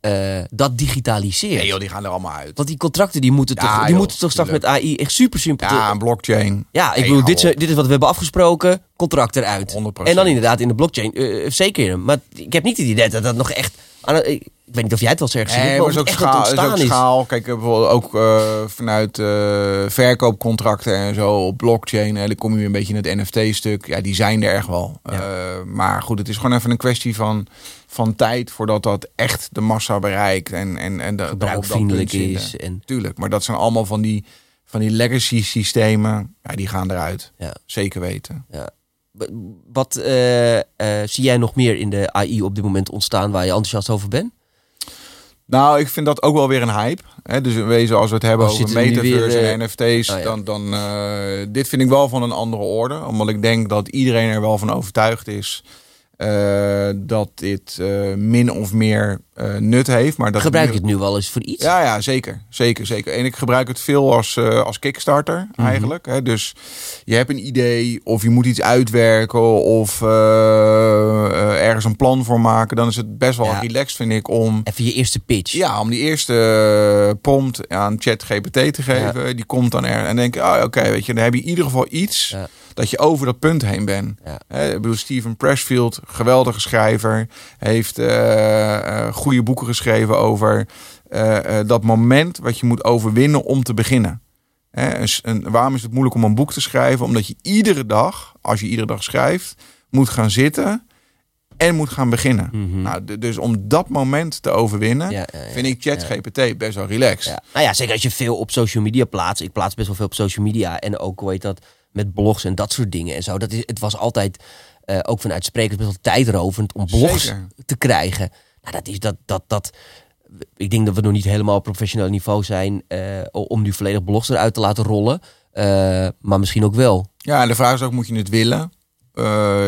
eh, dat digitaliseert? Nee joh, die gaan er allemaal uit. Want die contracten die moeten, Ja, toch, die moeten toch straks met AI echt super simpel. Ja, een blockchain. Ja, ik bedoel, dit, dit is wat we hebben afgesproken, contract eruit. 100%. En dan inderdaad in de blockchain, zeker. Maar ik heb niet het idee dat dat nog echt... aan het- ik, weet niet of jij het wel zegt, Nee, maar het is ook schaal. Het is is. schaal. Kijk, bijvoorbeeld ook eh, vanuit eh, verkoopcontracten en zo op blockchain. eh, dan kom je weer een beetje in het NFT-stuk. Ja, die zijn er echt wel. Ja. Eh, maar goed, het is gewoon even een kwestie van, van tijd voordat dat echt de massa bereikt. En, en, en de, Gebruikvriendelijk is. En, Tuurlijk, maar dat zijn allemaal van die, van die legacy systemen. Ja, die gaan eruit. ja. Zeker weten. B- Wat eh, eh, zie jij nog meer in de AI op dit moment ontstaan waar je enthousiast over bent? Nou, ik vind dat ook wel weer een hype. Hè? Dus in wezen, als we het hebben Oh, over metaverse weer, en NFT's, oh ja. dan, dan eh, dit vind ik wel van een andere orde. Omdat ik denk dat iedereen er wel van overtuigd is eh, dat dit eh, min of meer eh, nut heeft. Maar dat Gebruik je het nu wel eens voor iets? Ja, ja, zeker. Zeker, zeker. En ik gebruik het veel als, als kickstarter Mhm. eigenlijk. Hè. Dus je hebt een idee of je moet iets uitwerken of ergens een plan voor maken. Dan is het best wel Ja. relaxed, vind ik, om... Even je eerste pitch. Ja, om die eerste prompt aan ChatGPT te geven. Die komt dan er en denk je, oh, oké, weet je, dan heb je in ieder geval iets Ja. Dat je over dat punt heen bent. Ja. Ik bedoel, Steven Pressfield, geweldige schrijver, heeft eh, goede boeken geschreven over eh, dat moment wat je moet overwinnen om te beginnen. Hè, een waarom is het moeilijk om een boek te schrijven? Omdat je iedere dag, als je iedere dag schrijft, moet gaan zitten en moet gaan beginnen. Mhm. Nou, dus om dat moment te overwinnen, Ja, ja, ja. vind ik ChatGPT best wel relaxed. Nou ja, zeker als je veel op social media plaatst. Ik plaats best wel veel op social media. En ook, hoe heet dat, met blogs en dat soort dingen en zo. Dat is, het was altijd, eh, ook vanuit sprekers, best wel tijdrovend om blogs Zeker. te krijgen. Nou, dat is dat, dat, dat... Ik denk dat we nog niet helemaal op professioneel niveau zijn eh, om nu volledig blogs eruit te laten rollen. Eh, maar misschien ook wel. Ja, en de vraag is ook, moet je het willen?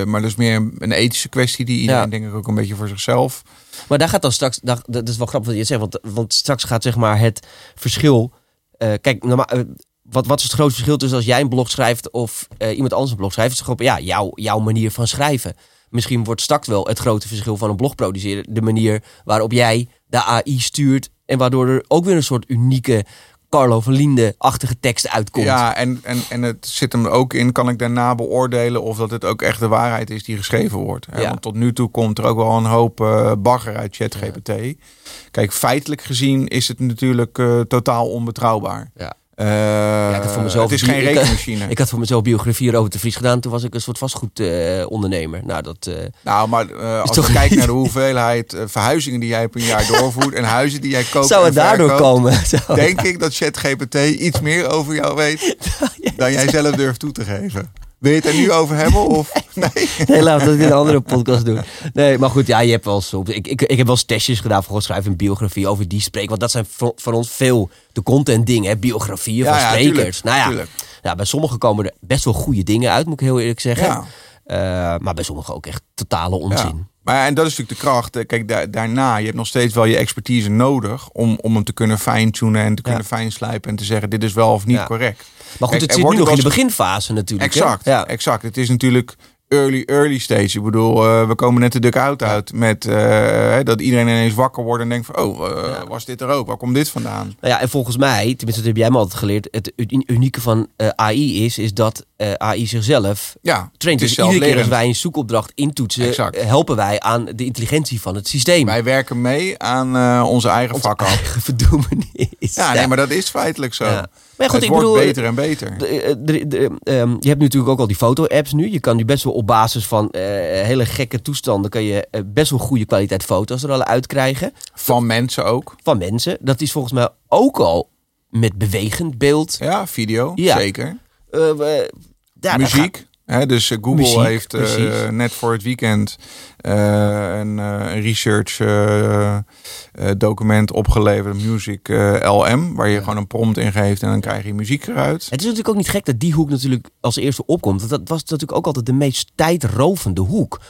Maar dat is meer een ethische kwestie die iedereen Ja. denk ik ook een beetje voor zichzelf. Maar daar gaat dan straks, daar, dat is wel grappig wat je zegt, want, want straks gaat zeg maar het verschil. kijk, normaal, wat, wat is het grote verschil tussen als jij een blog schrijft of eh, iemand anders een blog schrijft? Het is gewoon ja, jouw, jouw manier van schrijven. Misschien wordt straks wel het grote verschil van een blog produceren de manier waarop jij de AI stuurt en waardoor er ook weer een soort unieke Carlo van Linde-achtige tekst uitkomt. Ja, en, en, en het zit hem ook in, kan ik daarna beoordelen of dat het ook echt de waarheid is die geschreven wordt. Hè? Ja. Want tot nu toe komt er ook wel een hoop eh, bagger uit ChatGPT. Kijk, feitelijk gezien is het natuurlijk eh, totaal onbetrouwbaar. Ja. Eh, ik had voor mezelf het is geen rekenmachine. Ik had voor mezelf biografie Robert de Vries gedaan. Toen was ik een soort vastgoedondernemer. nou, dat... eh, nou, maar eh, als toch je kijkt naar de hoeveelheid eh, verhuizingen die jij per jaar doorvoert en huizen die jij koopt zou het daardoor verkoopt, komen? Zou- denk ik dat ChatGPT iets meer over jou weet dan jij zelf durft toe te geven. Wil je het er nu over hebben? Of nee? Nee, laten we dat in een andere podcast doen. Nee, maar goed, ja, je hebt wel soms. Ik, ik, ik heb wel eens testjes gedaan voor schrijven een biografie over die spreek. Want dat zijn voor, voor ons veel de content dingen, hè, biografieën van Ja, sprekers. tuurlijk, nou ja, tuurlijk. bij sommigen komen er best wel goede dingen uit, moet ik heel eerlijk zeggen. Ja. Eh, maar bij sommigen ook echt totale onzin. Maar en dat is natuurlijk de kracht. Eh, Kijk, da- daarna, je hebt nog steeds wel je expertise nodig om, om hem te kunnen fine-tunen en te kunnen fijn-slijpen en te zeggen dit is wel of niet Ja. correct. Maar goed, Kijk, het zit nu nog in de beginfase natuurlijk. hè? Exact, Ja. exact. Het is natuurlijk early, early stage. Ik bedoel, eh, we komen net de duck-out uit met eh, dat iedereen ineens wakker wordt en denkt van, oh, eh, was dit er ook? Waar komt dit vandaan? Nou ja, en volgens mij, tenminste dat heb jij me altijd geleerd, het unieke van AI is, is dat AI zichzelf Ja, traint. Dus iedere keer als wij een zoekopdracht intoetsen, Exact. helpen wij aan de intelligentie van het systeem. Wij werken mee aan onze eigen Ons vak af. eigen verdoemenis. Ja, nee, maar dat is feitelijk zo. Ja. Maar goed, het ik wordt bedoel, beter en beter. De- eh, ehm, je hebt natuurlijk ook al die foto-apps nu. Je kan nu best wel op basis van eh, hele gekke toestanden... kan je eh, best wel goede kwaliteit foto's er al uitkrijgen. Van mensen ook. Van mensen. Dat is volgens mij ook al met bewegend beeld. Ja, video, Ja. zeker. We- ja, Muziek. Dus eh, Google Muziek, heeft eh, net voor het weekend eh, een, een research document opgeleverd, Music LM, waar je gewoon een prompt in geeft en dan krijg je muziek eruit. Het is natuurlijk ook niet gek dat die hoek natuurlijk als eerste opkomt. Want dat was natuurlijk ook altijd de meest tijdrovende hoek.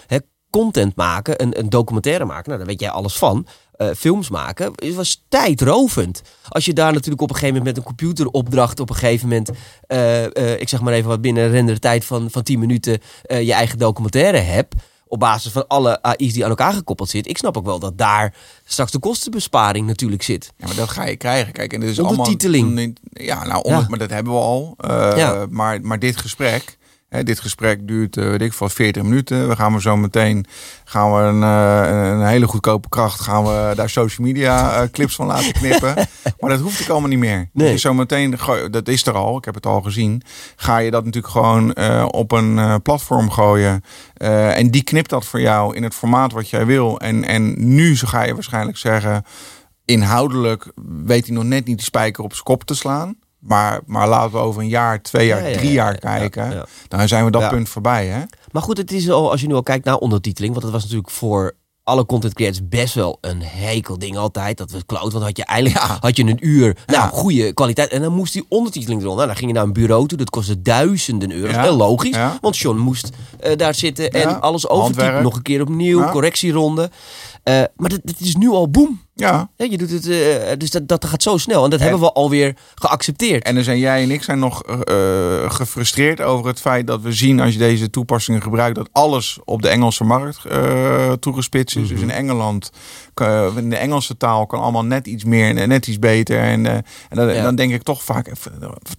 Content maken, een, een documentaire maken, nou, daar weet jij alles van. Eh, films maken, het was tijdrovend. Als je daar natuurlijk op een gegeven moment met een computeropdracht op een gegeven moment, eh, eh, ik zeg maar even wat binnen een rendere tijd van, van 10 minuten, je eigen documentaire hebt. Op basis van alle AI's die aan elkaar gekoppeld zit. Ik snap ook wel dat daar straks de kostenbesparing natuurlijk zit. Ja, maar dat ga je krijgen. Kijk, en dit is Ondertiteling. allemaal. Ja, nou, onder, Ja. maar dat hebben we al. Ja. maar, maar dit gesprek. Hè, dit gesprek duurt, eh, weet ik veel, 40 minuten. We gaan we zo meteen gaan we een, eh, een hele goedkope kracht. Gaan we daar social media eh, clips van laten knippen. maar dat hoeft ik allemaal niet meer. Nee. Dus zo meteen, dat is er al. Ik heb het al gezien. Ga je dat natuurlijk gewoon op een platform gooien. En die knipt dat voor jou in het formaat wat jij wil. En, en nu ga je waarschijnlijk zeggen inhoudelijk weet hij nog net niet de spijker op zijn kop te slaan. Maar, maar laten we over een jaar, twee jaar, Ja, ja, drie ja, jaar ja, kijken. ja. Dan zijn we dat Ja. punt voorbij. Hè? Maar goed, het is al, als je nu al kijkt naar ondertiteling, want dat was natuurlijk voor alle content creators best wel een hekel ding altijd. Dat was cloud. Want had je eigenlijk had je een uur. Nou, goede kwaliteit. En dan moest die ondertiteling eronder. Nou, dan ging je naar een bureau toe. Dat kostte duizenden euro's. Heel logisch. Want John moest uh, daar zitten en alles overtypen. Nog een keer opnieuw. Correctieronde. Uh, maar dat, dat, is nu al boom. Ja. ja je doet het, uh, dus dat, dat gaat zo snel. En dat hebben we alweer geaccepteerd. En dan zijn jij en ik zijn nog uh, gefrustreerd over het feit dat we zien als je deze toepassingen gebruikt, dat alles op de Engelse markt toegespitst is. Dus mhm. in Engeland, in de Engelse taal kan allemaal net iets meer en net iets beter. En, en, dan, dan, denk ik toch vaak,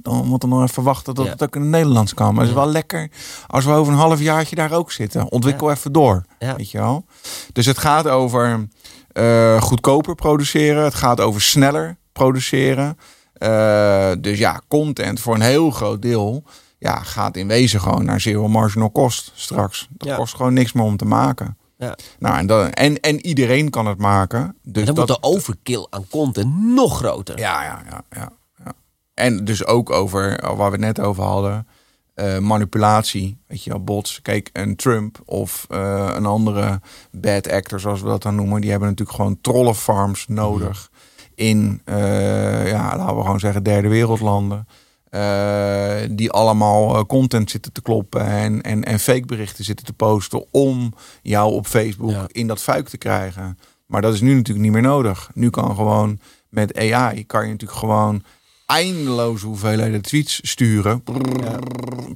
dan moet er nog even wachten tot het ook in het Nederlands kan. Maar het is wel lekker als we over een half jaartje daar ook zitten. Ontwikkel even door. Weet je wel? Dus het gaat over uh, goedkoper produceren. Het gaat over sneller produceren. Uh, dus ja, content voor een heel groot deel ja, gaat in wezen gewoon naar zero marginal cost straks. Dat kost gewoon niks meer om te maken. Ja. Nou, en, dan, en, en iedereen kan het maken. Dus dan dat, wordt de overkill aan content nog groter. Ja, ja, ja, ja, ja. En dus ook over waar we het net over hadden. Uh, manipulatie, weet je wel, bots. Kijk, een Trump of uh, een andere bad actor, zoals we dat dan noemen, die hebben natuurlijk gewoon trollenfarms nodig in, uh, ja, laten we gewoon zeggen, derde wereldlanden. die allemaal content zitten te kloppen en, en, en fake berichten zitten te posten om jou op Facebook in dat fuik te krijgen. Maar dat is nu natuurlijk niet meer nodig. Nu kan gewoon met AI, kan je natuurlijk gewoon eindeloze hoeveelheden tweets sturen.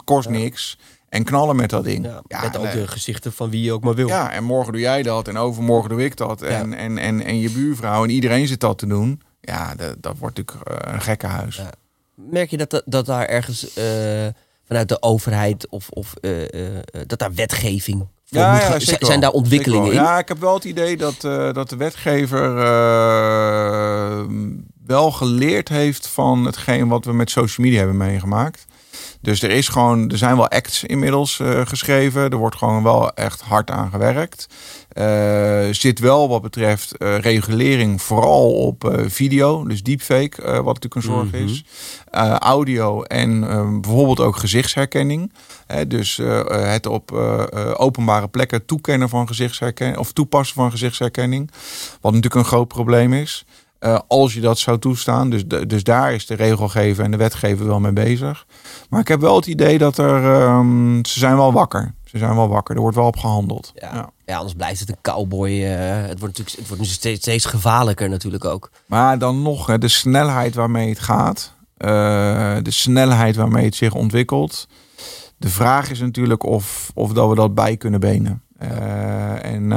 kost niks. En knallen met dat ding. Ja, met ook de gezichten van wie je ook maar wil. Ja, en morgen doe jij dat. En overmorgen doe ik dat. En, en, en, en je buurvrouw. En iedereen zit dat te doen. Ja, dat, dat wordt natuurlijk uh, een gekke huis. Merk je dat, dat daar ergens uh, vanuit de overheid of, of uh, dat daar wetgeving ja, ja zijn daar ontwikkelingen in? Ja, ik heb wel het idee dat, dat de wetgever wel geleerd heeft van hetgeen wat we met social media hebben meegemaakt. Dus er, is gewoon, er zijn wel acts inmiddels uh, geschreven. Er wordt gewoon wel echt hard aan gewerkt. Uh, zit wel wat betreft uh, regulering vooral op video, dus deepfake, wat natuurlijk een zorg mhm. is. audio en bijvoorbeeld ook gezichtsherkenning. dus het op openbare plekken toekennen van gezichtsherkenning of toepassen van gezichtsherkenning. Wat natuurlijk een groot probleem is. Uh, als je dat zou toestaan. Dus, dus daar is de regelgever en de wetgever wel mee bezig. Maar ik heb wel het idee dat er. Um, ze zijn wel wakker. Ze zijn wel wakker. Er wordt wel op gehandeld. Ja, ja. anders blijft het een cowboy. Uh, het wordt natuurlijk het wordt steeds, steeds gevaarlijker natuurlijk ook. Maar dan nog, hè, de snelheid waarmee het gaat. Uh, de snelheid waarmee het zich ontwikkelt. De vraag is natuurlijk of, of dat we dat bij kunnen benen. En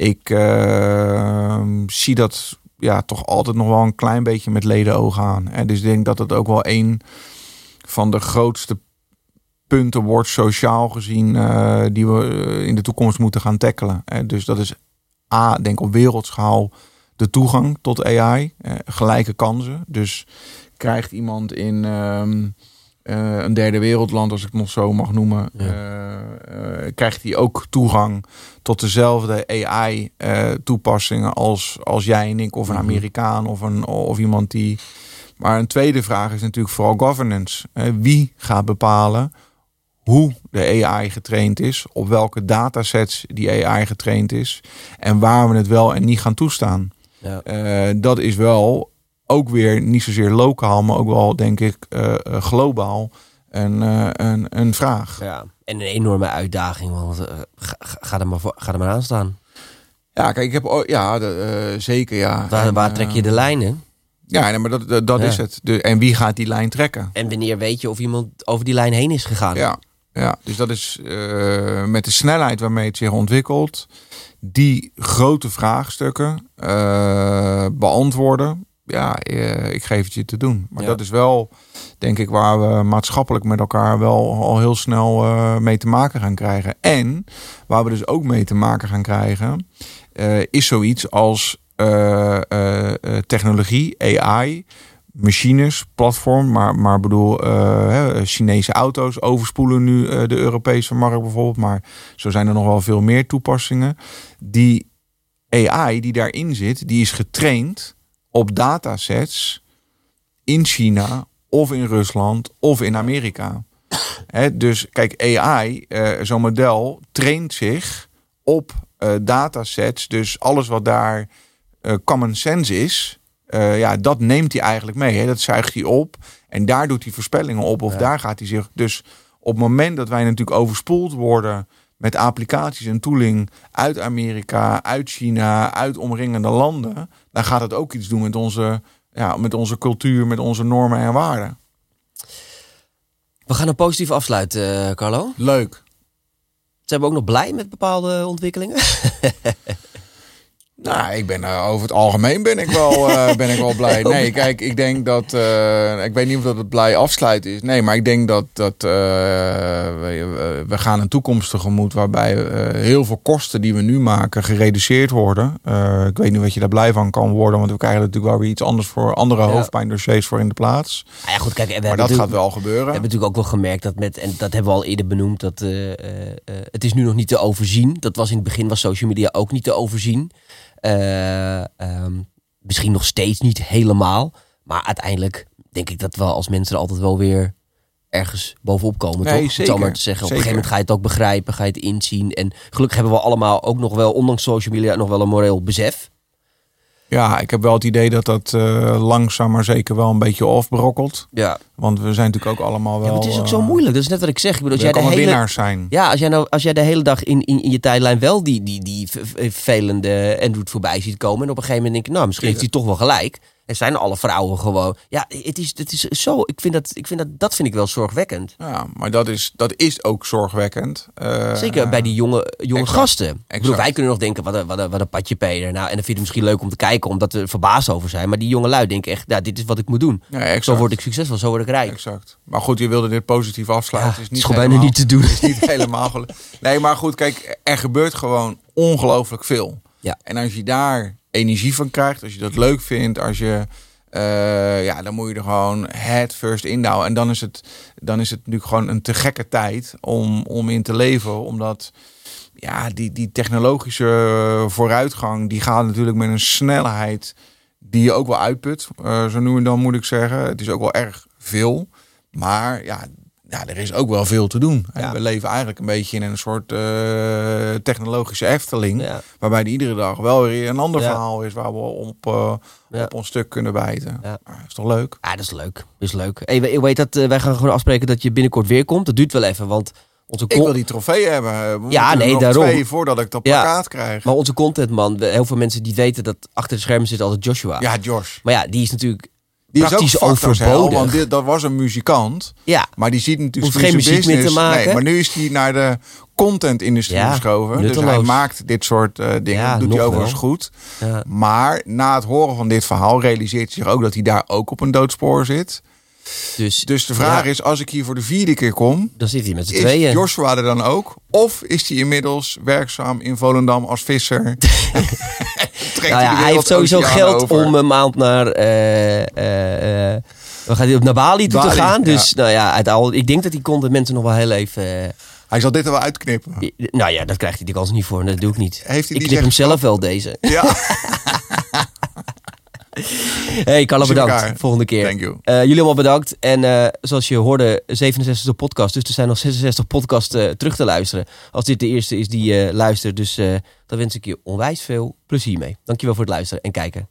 ik uh, zie dat ja, toch altijd nog wel een klein beetje met ledenogen aan. En dus ik denk dat het ook wel een van de grootste punten wordt, sociaal gezien, uh, die we eh, in de toekomst moeten gaan tackelen. Uh, dus dat is A, denk op wereldschaal de toegang tot AI, gelijke kansen. Dus krijgt iemand in. Ehm, uh, een derde wereldland, als ik het nog zo mag noemen, ja. uh, uh, krijgt hij ook toegang tot dezelfde AI-toepassingen als, als jij en ik, of een mhm. Amerikaan of, een, of iemand die. Maar een tweede vraag is natuurlijk vooral governance. wie gaat bepalen hoe de AI getraind is, op welke datasets die AI getraind is en waar we het wel en niet gaan toestaan? Ja. dat is wel ook weer niet zozeer lokaal, maar ook wel, denk ik, uh, globaal een, uh, een, een vraag. Ja, en een enorme uitdaging, want ga, ga, er maar voor, ga er maar aan staan. Ja, kijk, ik heb ja, de, zeker ja. Waar, en, waar trek je de lijnen? Ja, nee, maar dat, dat, is het. De, en wie gaat die lijn trekken? En wanneer weet je of iemand over die lijn heen is gegaan? Ja, ja dus dat is met de snelheid waarmee het zich ontwikkelt, die grote vraagstukken beantwoorden ja, eh, ik geef het je te doen. Maar dat is wel, denk ik, waar we maatschappelijk met elkaar wel al heel snel uh, mee te maken gaan krijgen. En waar we dus ook mee te maken gaan krijgen, uh, is zoiets als technologie, AI, machines, platform, maar, maar bedoel, Chinese auto's overspoelen nu de Europese markt bijvoorbeeld. Maar zo zijn er nog wel veel meer toepassingen. Die AI die daarin zit, die is getraind op datasets in China of in Rusland of in Amerika. dus kijk, AI, uh, eh, zo'n model, traint zich op eh, datasets. Dus alles wat daar eh, common sense is, ja, dat neemt hij eigenlijk mee. Dat zuigt hij op en daar doet hij voorspellingen op. Of Ja. daar gaat hij zich. Dus op het moment dat wij natuurlijk overspoeld worden met applicaties en tooling uit Amerika, uit China, uit omringende landen, dan gaat het ook iets doen met onze, ja, met onze cultuur, met onze normen en waarden. We gaan een positief afsluiten, eh, Carlo. Leuk. Zijn we ook nog blij met bepaalde ontwikkelingen? Nou, ik ben eh, over het algemeen ben ik wel, eh, ben ik wel blij. Nee, kijk, ik denk dat eh, ik weet niet of dat het blij afsluiten is. Nee, maar ik denk dat dat we, we gaan een toekomst tegemoet waarbij heel veel kosten die we nu maken gereduceerd worden. Ik weet niet wat je daar blij van kan worden, want we krijgen er natuurlijk wel weer iets anders voor andere Ja. hoofdpijndossiers voor in de plaats. Nou ja, goed, kijk, we Maar dat gaat wel gebeuren. We hebben natuurlijk ook wel gemerkt dat met, en dat hebben we al eerder benoemd, dat het is nu nog niet te overzien. Dat was in het begin was social media ook niet te overzien. Eh, ehm, misschien nog steeds niet helemaal. Maar uiteindelijk denk ik dat we als mensen er altijd wel weer ergens bovenop komen. Nee, toch? Zeker. maar te zeggen. Op een gegeven moment ga je het ook begrijpen, ga je het inzien. En gelukkig hebben we allemaal ook nog wel, ondanks social media, nog wel een moreel besef. Ja, ik heb wel het idee dat dat eh, langzaam maar zeker wel een beetje afbrokkelt. Ja. Want we zijn natuurlijk ook allemaal wel... ja het is ook eh, zo moeilijk. Dat is net wat ik zeg. Ik bedoel, als jij de hele, winnaars zijn. Ja, als jij, nou, als jij de hele dag in, in, in je tijdlijn wel die, die, die vervelende Android voorbij ziet komen. En op een gegeven moment denk je, nou, misschien heeft hij toch wel gelijk. En zijn alle vrouwen gewoon. Ja, het is, het is zo. Ik vind dat, ik vind dat, dat vind ik wel zorgwekkend. Ja, maar dat is, dat is ook zorgwekkend. Eh, Zeker bij die jonge, jonge exact, gasten. Ik bedoel, wij kunnen nog denken, wat een, wat een, wat een patje Peter. Nou, en dan vind je het misschien leuk om te kijken, omdat we er verbaasd over zijn. Maar die jonge lui denken echt, ja, dit is wat ik moet doen. Ja. Zo word ik succesvol, zo word ik rijk. Exact. Maar goed, je wilde dit positief Ja, afsluiten. het is is niet gewoon bijna niet te doen. Het is niet helemaal Nee, maar goed, kijk, er gebeurt gewoon ongelooflijk veel. Ja. En als je daar energie van krijgt, als je dat leuk vindt, als je... eh, ja, dan moet je er gewoon head first indouwen. En dan is het, dan is het nu gewoon een te gekke tijd om, om in te leven. Omdat ja, die, die technologische vooruitgang, die gaat natuurlijk met een snelheid die je ook wel uitput. Eh, zo nu en dan moet ik zeggen. Het is ook wel erg veel. Maar ja, ja er is ook wel veel te doen. En Ja. We leven eigenlijk een beetje in een soort eh, technologische efteling. Ja. Waarbij er iedere dag wel weer een ander Ja. verhaal is waar we op, eh, op ons stuk kunnen bijten. Ja. Maar is toch leuk? Ja, dat is leuk. Dat is leuk. Hey, we- weet dat, eh, wij gaan gewoon afspreken dat je binnenkort weer komt. Dat duurt wel even, want onze Ik wil die trofee hebben. We Ja, nee, daarom. twee voordat ik dat Ja. plakkaat krijg. Maar onze contentman, heel veel mensen die weten dat achter de schermen zit altijd Joshua. Ja, Josh. Maar ja, die is natuurlijk Die praktisch is ook overbodig. want dit, dat was een muzikant. Ja, Maar die ziet natuurlijk Hoeft geen muziek meer te maken. Nee, maar nu is hij naar de content-industrie Ja, geschoven. Dus hij maakt dit soort eh, dingen. Ja, doet hij overigens wel. goed. ja. Maar na het horen van dit verhaal realiseert hij zich ook dat hij daar ook op een doodspoor zit. Dus, Dus de vraag is, als ik hier voor de vierde keer kom, dan zit hij met z'n tweeën. Joshua er dan ook? Of is hij inmiddels werkzaam in Volendam als visser? Trekt nou ja, de hij heeft sowieso geld over? om een maand naar, eh eh eh, gaat hij op naar Bali toe te gaan. Dus nou ja, uit al, ik denk dat die content mensen nog wel heel even... eh, Hij zal dit er wel uitknippen. nou ja, dat krijgt hij die kans niet voor. Dat doe ik niet. Heeft hij ik knip hem zelf wel deze. Ja, Hey Carlo, Zie bedankt. Volgende keer. thank you. Eh, jullie allemaal bedankt. En eh, zoals je hoorde, 67 podcast. Dus er zijn nog 66 podcasts eh, terug te luisteren. Als dit de eerste is die je luistert. Dus daar wens ik je onwijs veel plezier mee. Dankjewel voor het luisteren en kijken.